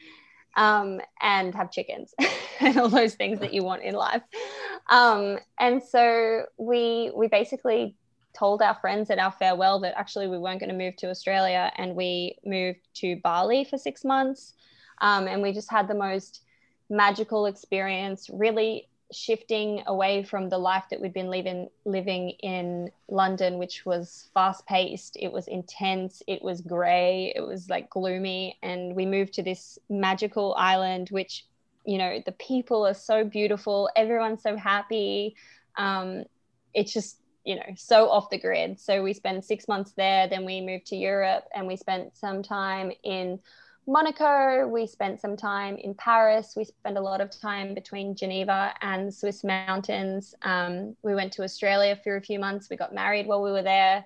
um, and have chickens and all those things that you want in life. Um, and so we we basically told our friends at our farewell that actually we weren't going to move to australia and we moved to bali for six months um, and we just had the most magical experience really shifting away from the life that we'd been living living in London, which was fast paced, it was intense, it was grey, it was like gloomy, and we moved to this magical island, which you know the people are so beautiful, everyone's so happy. Um, it's just you know so off the grid. So we spent six months there, then we moved to Europe, and we spent some time in Monaco. We spent some time in Paris. We spent a lot of time between Geneva and Swiss mountains. Um, we went to Australia for a few months. We got married while we were there.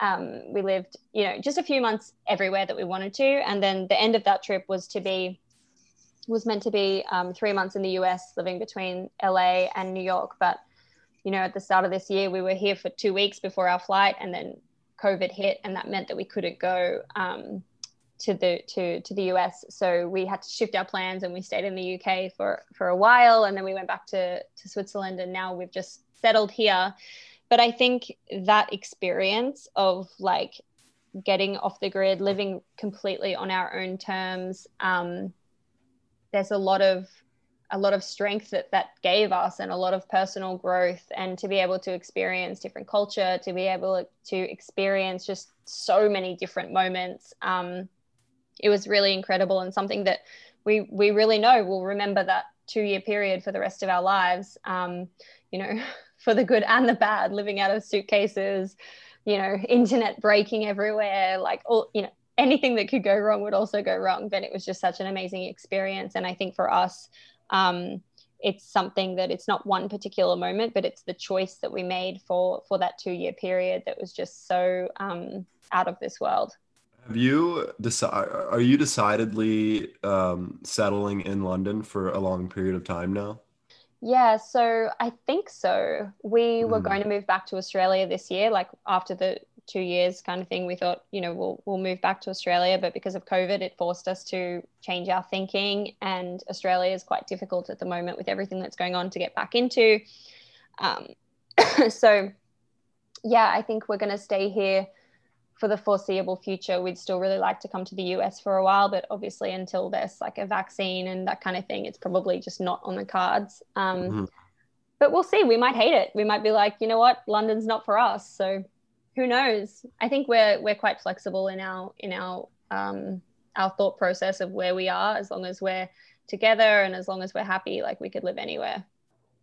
Um, we lived, you know, just a few months everywhere that we wanted to. And then the end of that trip was to be, was meant to be um, three months in the US, living between LA and New York. But, you know, at the start of this year, we were here for two weeks before our flight, and then COVID hit, and that meant that we couldn't go. Um, to the to to the US. So we had to shift our plans and we stayed in the UK for for a while and then we went back to to Switzerland and now we've just settled here. But I think that experience of like getting off the grid, living completely on our own terms, um, there's a lot of a lot of strength that that gave us and a lot of personal growth and to be able to experience different culture to be able to experience just so many different moments um, it was really incredible and something that we we really know we'll remember that two year period for the rest of our lives um, you know for the good and the bad living out of suitcases you know internet breaking everywhere like all you know anything that could go wrong would also go wrong but it was just such an amazing experience. And i think for us um, it's something that it's not one particular moment but it's the choice that we made for for that two year period that was just so um, out of this world have you decided? Are you decidedly um, settling in London for a long period of time now? Yeah, so I think so. We were mm. going to move back to Australia this year, like after the two years kind of thing. We thought, you know, we'll we'll move back to Australia, but because of COVID, it forced us to change our thinking. And Australia is quite difficult at the moment with everything that's going on to get back into. Um, so, yeah, I think we're going to stay here for the foreseeable future, we'd still really like to come to the US for a while, but obviously until there's like a vaccine and that kind of thing, it's probably just not on the cards. Um, mm-hmm. But we'll see. We might hate it. We might be like, you know what, London's not for us. So who knows? I think we're we're quite flexible in our in our um, our thought process of where we are, as long as we're together and as long as we're happy, like we could live anywhere.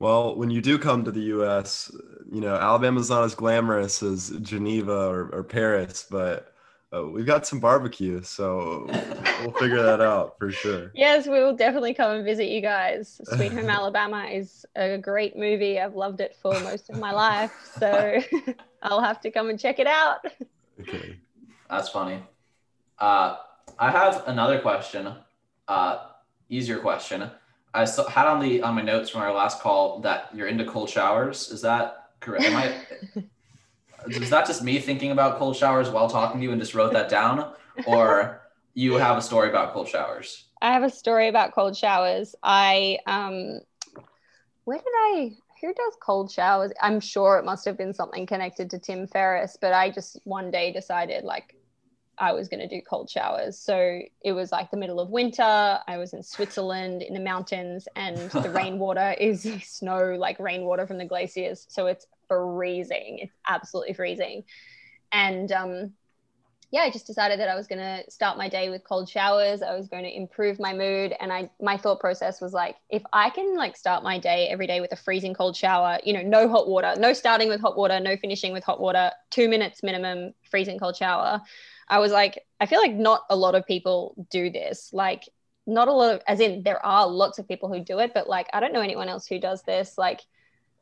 Well, when you do come to the U.S., you know Alabama's not as glamorous as Geneva or, or Paris, but uh, we've got some barbecue, so we'll figure that out for sure. Yes, we will definitely come and visit you guys. Sweet Home Alabama is a great movie. I've loved it for most of my life, so I'll have to come and check it out. Okay, that's funny. Uh, I have another question. Uh, easier question I saw, had on the on my notes from our last call that you're into cold showers. Is that correct? Am I? is that just me thinking about cold showers while talking to you and just wrote that down, or you have a story about cold showers? I have a story about cold showers. I um, where did I? Who does cold showers? I'm sure it must have been something connected to Tim Ferriss, but I just one day decided like I was going to do cold showers. So it was like the middle of winter. I was in Switzerland in the mountains, and the rainwater is snow, like rainwater from the glaciers. So it's freezing. It's absolutely freezing. And um, yeah, I just decided that I was going to start my day with cold showers. I was going to improve my mood. And I, my thought process was like, if I can like start my day every day with a freezing cold shower, you know, no hot water, no starting with hot water, no finishing with hot water, two minutes minimum freezing cold shower I was like, I feel like not a lot of people do this. Like, not a lot of, as in, there are lots of people who do it, but like, I don't know anyone else who does this. Like,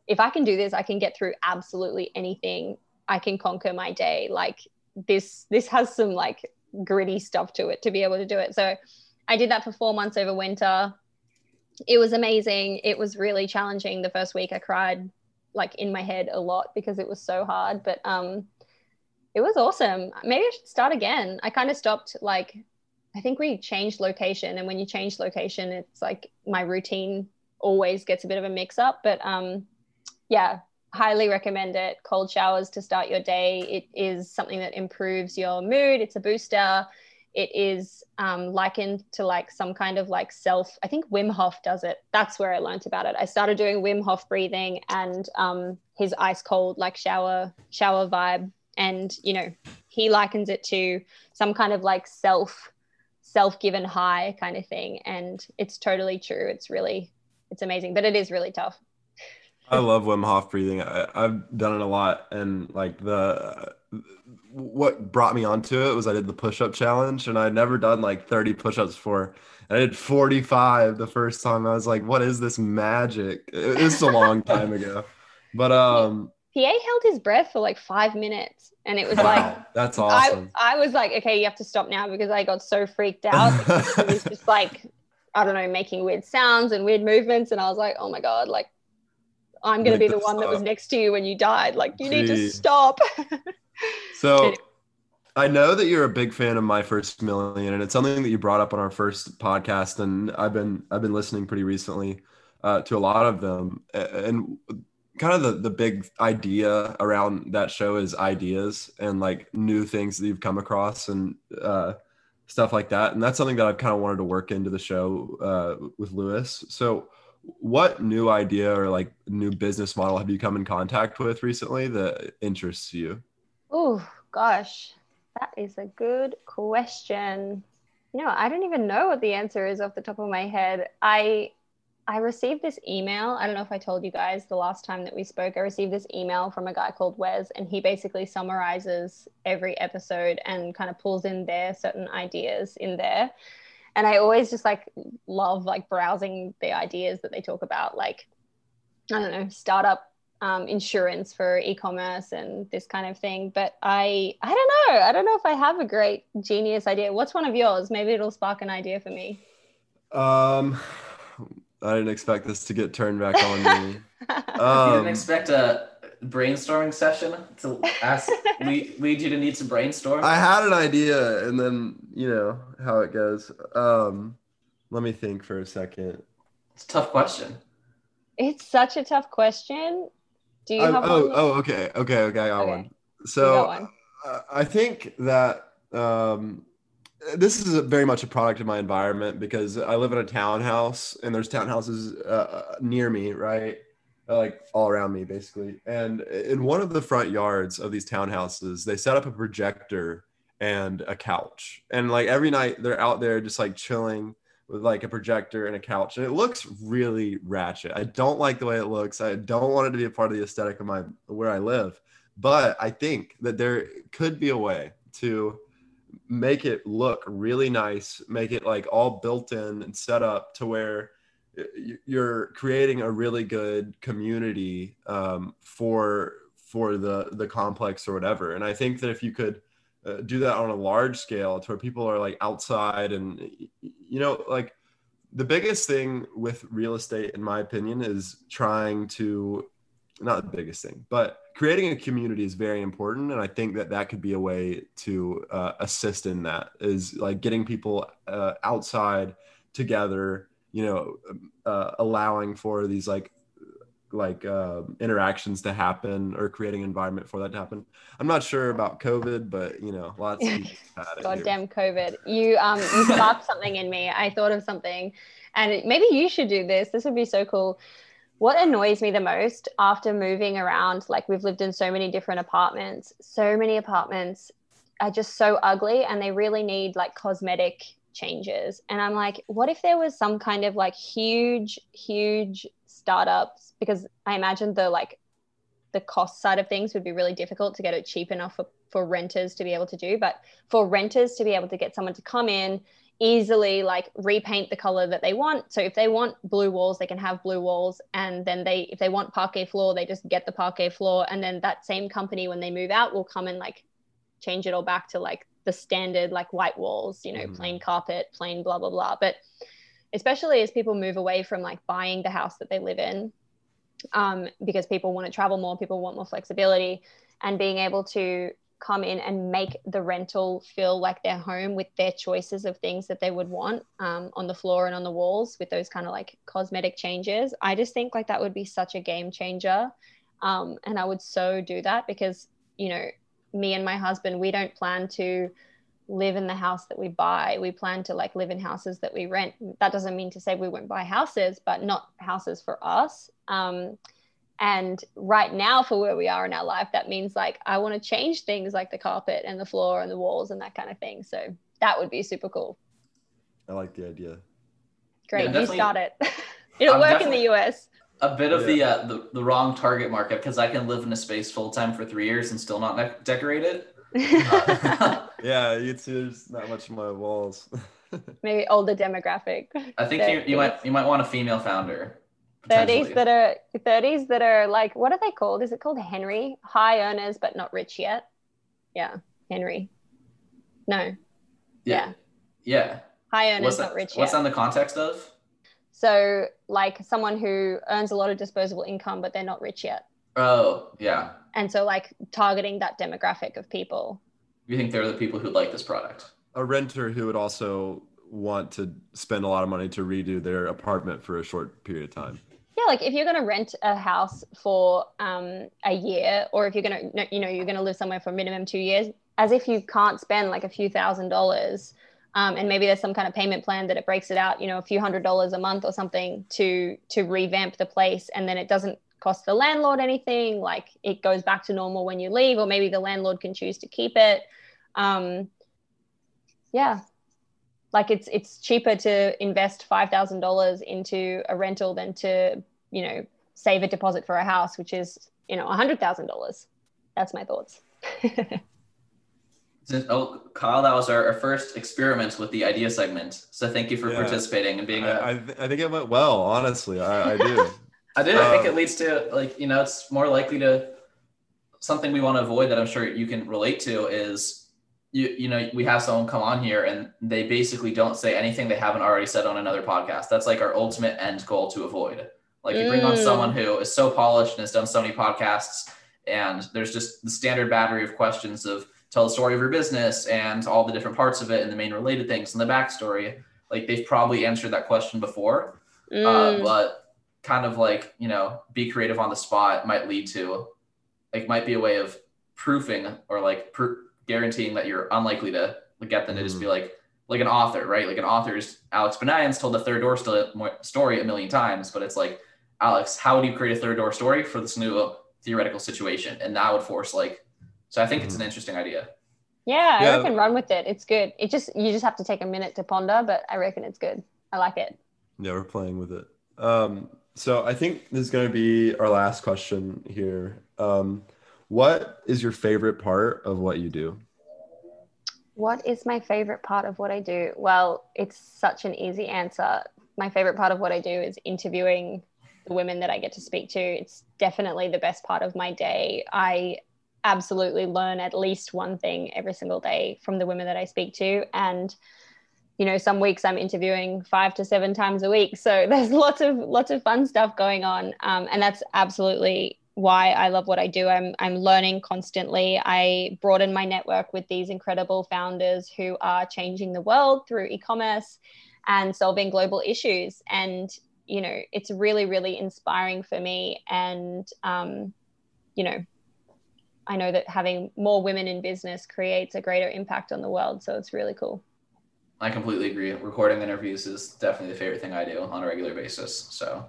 if I can do this, I can get through absolutely anything. I can conquer my day. Like, this, this has some like gritty stuff to it to be able to do it. So, I did that for four months over winter. It was amazing. It was really challenging. The first week, I cried like in my head a lot because it was so hard. But um, it was awesome. Maybe I should start again. I kind of stopped like I think we changed location and when you change location it's like my routine always gets a bit of a mix up but um yeah, highly recommend it. Cold showers to start your day. It is something that improves your mood. It's a booster. it is um, likened to like some kind of like self i think wim hof does it that's where i learned about it i started doing wim hof breathing and um, his ice cold like shower shower vibe and you know he likens it to some kind of like self self given high kind of thing and it's totally true it's really it's amazing but it is really tough I love Wim Hof breathing. I, have done it a lot, and like the what brought me onto it was I did the push-up challenge, and I'd never done like 30 push-ups before. I did 45 the first time. I was like, "What is this magic?" It was a long time ago, but um, PA held his breath for like five minutes, and it was wow, like, "That's awesome." I, I was like, "Okay, you have to stop now," because I got so freaked out. it was just like, I don't know, making weird sounds and weird movements, and I was like, "Oh my god!" Like I'm going to be the one stop. that was next to you when you died. Like, you Jeez. need to stop. so I know that you're a big fan of My First Million, and it's something that you brought up on our first podcast, and I've been I've been listening pretty recently uh, to a lot of them, and kind of the the big idea around that show is ideas and like new things that you've come across and uh, stuff like that, and that's something that I've kind of wanted to work into the show uh, with Louis. So what new idea or like new business model have you come in contact with recently that interests you? Oh gosh, that is a good question. Know, I don't even know what the answer is off the top of my head. I I received this email. I don't know if I told you guys the last time that we spoke. I received this email from a guy called Wes, and he basically summarizes every episode and kind of pulls in their certain ideas in there and i always just like love like browsing the ideas that they talk about like i don't know startup um, insurance for e-commerce and this kind of thing but i i don't know i don't know if i have a great genius idea what's one of yours maybe it'll spark an idea for me um i didn't expect this to get turned back on me um, you didn't expect a brainstorming session to ask lead, lead you to need to brainstorm? I had an idea, and then you know how it goes. Um, let me think for a second. It's a tough question. It's such a tough question. Do you I, have oh, one? Oh, okay, okay, okay. I got okay. one. So got one. Uh, I think that um, this is very much a product of my environment because I live in a townhouse, and there's townhouses uh, uh near me, right? like all around me basically. And in one of the front yards of these townhouses, they set up a projector and a couch. And like every night they're out there just like chilling with like a projector and a couch. And it looks really ratchet. I don't like the way it looks. I don't want it to be a part of the aesthetic of my where I live. But I think that there could be a way to make it look really nice, make it like all built in and set up to where you're creating a really good community um, for for the the complex or whatever. And i think that if you could uh, do that on a large scale to where people are like outside and you know like the biggest thing with real estate in my opinion is trying to not the biggest thing but creating a community is very important and i think that that could be a way to uh, assist in that is like getting people uh, outside together you know uh, allowing for these like like uh, interactions to happen or creating environment for that to happen. I'm not sure about COVID, but you know, lots of goddamn COVID. You um you sparked something in me. I thought of something, and maybe you should do this. This would be so cool. What annoys me the most after moving around, like we've lived in so many different apartments, so many apartments are just so ugly, and they really need like cosmetic changes. And I'm like, what if there was some kind of like huge, huge startups? Because I imagine the like the cost side of things would be really difficult to get it cheap enough for, for renters to be able to do. But for renters to be able to get someone to come in, easily like repaint the color that they want. So if they want blue walls, they can have blue walls. And then they, if they want parquet floor, they just get the parquet floor. And then that same company, when they move out, will come and like change it all back to like the standard like white walls, you know, mm. plain carpet, plain blah blah blah. But especially as people move away from like buying the house that they live in, um, because people want to travel more, people want more flexibility, and being able to come in and make the rental feel like their home with their choices of things that they would want um, on the floor and on the walls with those kind of like cosmetic changes. I just think like that would be such a game changer. Um, and I would so do that because, you know, me and my husband, we don't plan to live in the house that we buy. We plan to like live in houses that we rent. That doesn't mean to say we won't buy houses, but not houses for us. Um, and right now, for where we are in our life, that means like I want to change things like the carpet and the floor and the walls and that kind of thing. So that would be super cool. I like the idea. Great, yeah, you start it. It'll I'm work in the US. A bit of yeah. the, uh, the the wrong target market because I can live in a space full time for three years and still not de- decorate it. yeah, you see, there's not much of my walls. Maybe older demographic. I think you, you might you might want a female founder. 30s that are 30s that are like what are they called? Is it called henry? High earners but not rich yet? Yeah henry. No. Yeah. Yeah, high earners that, not rich yet. what's yet. on the context of? So like someone who earns a lot of disposable income but they're not rich yet. Oh yeah. And so like targeting that demographic of people. You think they're the people who like this product? A renter who would also want to spend a lot of money to redo their apartment for a short period of time. yeah like if you're going to rent a house for um, a year or if you're going to you know you're going to live somewhere for minimum two years as if you can't spend like a few thousand dollars um, and maybe there's some kind of payment plan that it breaks it out you know a few hundred dollars a month or something to to revamp the place and then it doesn't cost the landlord anything like it goes back to normal when you leave or maybe the landlord can choose to keep it. Um, yeah. Like it's it's cheaper to invest five thousand dollars into a rental than to you know save a deposit for a house, which is you know a hundred thousand dollars. That's my thoughts. oh, Kyle, that was our, our, first experiment with the idea segment. So thank you for yeah. participating and being. I, th- I, think it went well. Honestly, I, I do. I do. Um, I think it leads to like you know it's more likely to something we want to avoid that I'm sure you can relate to is you you know we have someone come on here and they basically don't say anything they haven't already said on another podcast that's like our ultimate end goal to avoid like you bring on mm. someone who is so polished and has done so many podcasts and there's just the standard battery of questions of tell the story of your business and all the different parts of it and the main related things and the backstory like they've probably answered that question before uh, mm. uh, but kind of like you know be creative on the spot might lead to like might be a way of proofing or like pr- guaranteeing that you're unlikely to get them to just be mm. like like an author, right? Like an author's Alex Banayan's told the third door story a million times, but it's like, Alex, how would you create a third door story for this new theoretical situation? And that would force like, so I think it's an mm. interesting idea. Yeah, yeah, I reckon run with it. It's good. It just you just have to take a minute to ponder, but I reckon it's good. I like it. Yeah, we're playing with it. Um, so I think this is going to be our last question here. Um, what is your favorite part of what you do? What is my favorite part of what I do? Well, it's such an easy answer. My favorite part of what I do is interviewing the women that I get to speak to. It's definitely the best part of my day. I absolutely learn at least one thing every single day from the women that I speak to. And you know some weeks i'm interviewing five to seven times a week so there's lots of lots of fun stuff going on um, and that's absolutely why I love what I do. I'm I'm learning constantly. I broaden my network with these incredible founders who are changing the world through e-commerce and solving global issues. And you know, it's really really inspiring for me. And um, you know, I know that having more women in business creates a greater impact on the world. So it's really cool. I completely agree. Recording interviews is definitely the favorite thing I do on a regular basis. So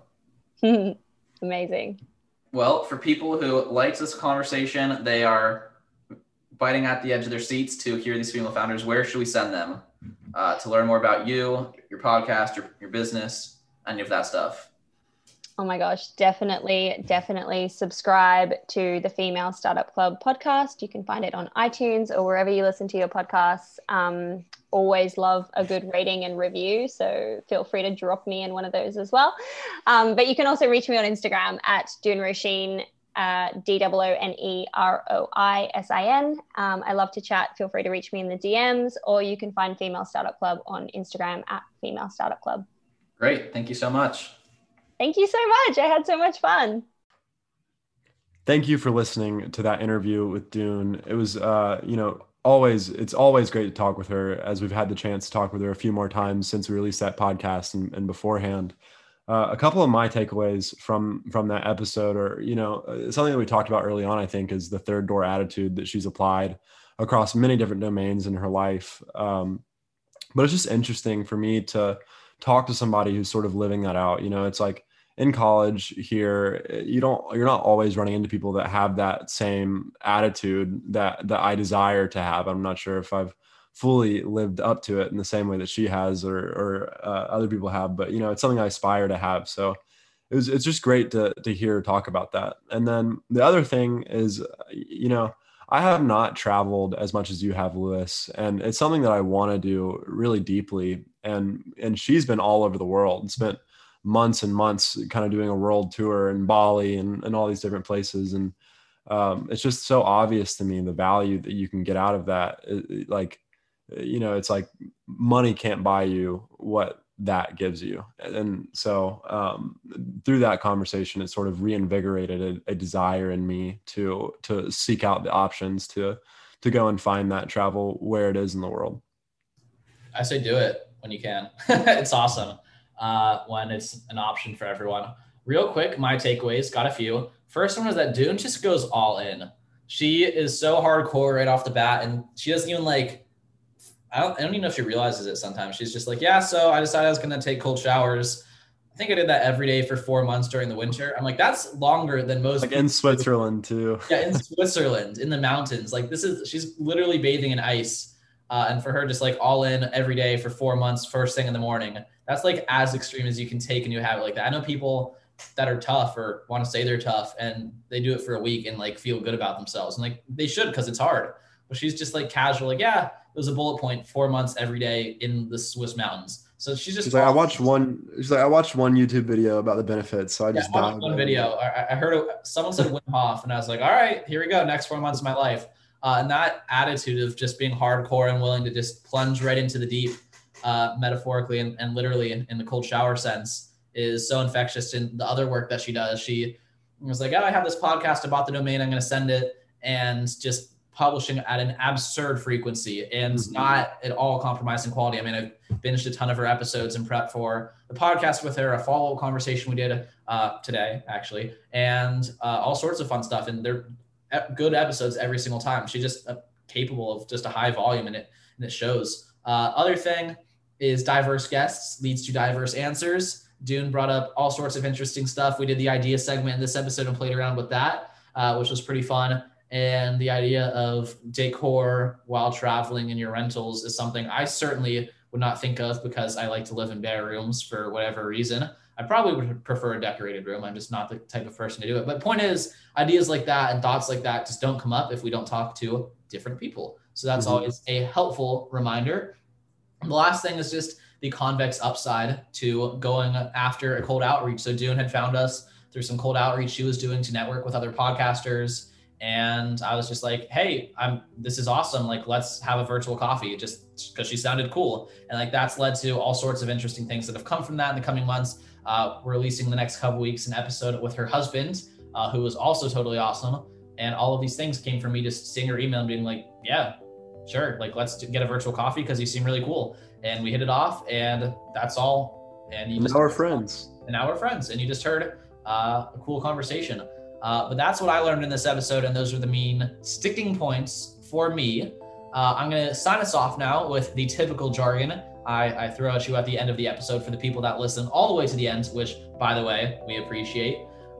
amazing. Well, for people who like this conversation, they are biting at the edge of their seats to hear these female founders. Where should we send them uh, to learn more about you, your podcast, your, your business, any of that stuff? Oh my gosh, definitely, definitely subscribe to the Female Startup Club podcast. You can find it on iTunes or wherever you listen to your podcasts. Um, always love a good rating and review. So feel free to drop me in one of those as well. Um, but you can also reach me on Instagram at Roisin, uh, D O O N E R O I S I N. Um, I love to chat. Feel free to reach me in the DMs, or you can find Female Startup Club on Instagram at Female Startup Club. Great. Thank you so much. Thank you so much. I had so much fun. Thank you for listening to that interview with Doone. It was, uh, you know, always it's always great to talk with her as we've had the chance to talk with her a few more times since we released that podcast and, and beforehand uh, a couple of my takeaways from from that episode are you know uh, something that we talked about early on i think is the third door attitude that she's applied across many different domains in her life um, but it's just interesting for me to talk to somebody who's sort of living that out you know? It's like in college here you don't you're not always running into people that have that same attitude that that i desire to have. I'm not sure if i've fully lived up to it in the same way that she has or or uh, other people have but you know it's something i aspire to have. So it was it's just great to to hear talk about that. And then the other thing is you know i have not traveled as much as you have Louis and it's something that i want to do really deeply and and she's been all over the world and spent months and months kind of doing a world tour in bali and, and all these different places. And um, it's just so obvious to me the value that you can get out of that. It, like you know it's like money can't buy you what that gives you. And so um, through that conversation it sort of reinvigorated a, a, desire in me to to seek out the options to to go and find that travel where it is in the world. I say do it when you can it's awesome uh, when it's an option for everyone real quick my takeaways got a few first one is that Doone just goes all in she is so hardcore right off the bat and she doesn't even like I don't, I don't even know if she realizes it sometimes. She's just like, yeah, so I decided I was going to take cold showers. I think I did that every day for four months during the winter. I'm like, that's longer than most. Like in Switzerland too. yeah, in Switzerland, in the mountains. Like this is, she's literally bathing in ice. Uh, and for her, just like all in every day for four months, first thing in the morning. That's like as extreme as you can take, and you have it like that. I know people that are tough or want to say they're tough, and they do it for a week and like feel good about themselves, and like they should because it's hard. But she's just like casual, like yeah, it was a bullet point four months every day in the Swiss mountains. So she's just she's like, I watched one. She's like, I watched one YouTube video about the benefits, so I just yeah, watched one video. I, I heard someone said Wim Hof, and I was like, all right, here we go. Next four months of my life. Uh, and that attitude of just being hardcore and willing to just plunge right into the deep, uh, metaphorically and, and literally in, in, the cold shower sense, is so infectious. In the other work that she does, she was like, "Oh, I have this podcast about the domain. I'm going to send it," and just publishing at an absurd frequency and mm-hmm. not at all compromising quality. I mean, I've binged a ton of her episodes and prep for the podcast with her, a follow up conversation we did uh, today, actually, and uh, all sorts of fun stuff. And they're good episodes every single time. She's just uh, capable of just a high volume and it, and it shows. Uh, other thing is diverse guests leads to diverse answers. Doone brought up all sorts of interesting stuff. We did the idea segment in this episode and played around with that, uh, which was pretty fun and the idea of decor while traveling in your rentals is something I certainly would not think of because I like to live in bare rooms for whatever reason. I probably would prefer a decorated room. I'm just not the type of person to do it. But point is, ideas like that and thoughts like that just don't come up if we don't talk to different people. So that's mm-hmm. always a helpful reminder. And the last thing is just the convex upside to going after a cold outreach. So Doone had found us through some cold outreach she was doing to network with other podcasters and I was just like, "Hey, I'm this is awesome. Like, let's have a virtual coffee." Just because she sounded cool, and like that's led to all sorts of interesting things that have come from that in the coming months. Uh, we're releasing the next couple weeks an episode with her husband, uh, who was also totally awesome, and all of these things came from me just seeing her email and being like, "Yeah, sure. Like, let's get a virtual coffee because you seem really cool." And we hit it off, and that's all. And you now we're friends. And now we're friends, and you just heard uh, a cool conversation. Uh, but that's what I learned in this episode, and those are the main sticking points for me. Uh, I'm going to sign us off now with the typical jargon I, I throw at you at the end of the episode for the people that listen all the way to the end, which, by the way, we appreciate.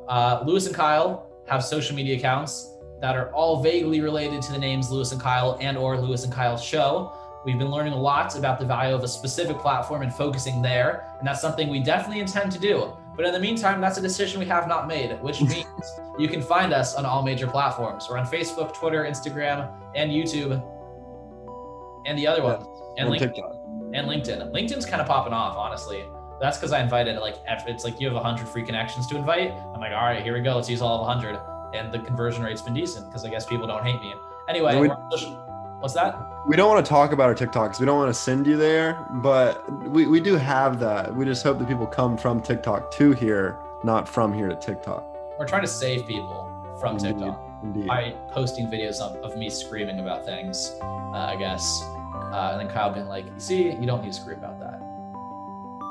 Uh, Louis and Kyle have social media accounts that are all vaguely related to the names Louis and Kyle and or Louis and Kyle show. We've been learning a lot about the value of a specific platform and focusing there, and that's something we definitely intend to do. But in the meantime, that's a decision we have not made, which means you can find us on all major platforms. We're on Facebook, Twitter, Instagram, and YouTube, and the other ones, and, and LinkedIn, TikTok. And LinkedIn. LinkedIn's kind of popping off, honestly. That's because I invited like it's like you have hundred free connections to invite. I'm like, all right, here we go. Let's use all of hundred, and the conversion rate's been decent because I guess people don't hate me. Anyway, What's that? We don't want to talk about our TikToks. We don't want to send you there, but we, we do have that. We just hope that people come from TikTok to here, not from here to TikTok. We're trying to save people from Indeed. TikTok Indeed. by posting videos of, of me screaming about things, uh, I guess. Uh, and then Kyle being like, you see, you don't need to scream about that.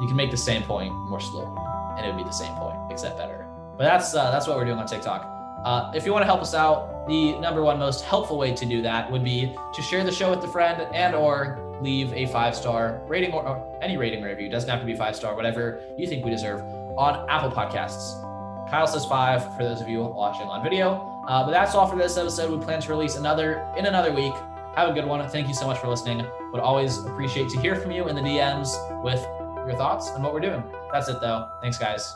You can make the same point more slowly. and it would be the same point except better. But that's uh, that's what we're doing on TikTok. Uh, if you want to help us out, the number one most helpful way to do that would be to share the show with a friend and or leave a five star rating or, or any rating review. Doesn't have to be five star, whatever you think we deserve on Apple Podcasts. Kyle says five for those of you watching on video. Uh, but that's all for this episode. We plan to release another in another week. Have a good one. Thank you so much for listening. Would always appreciate to hear from you in the DMs with your thoughts on what we're doing. That's it though. Thanks, guys.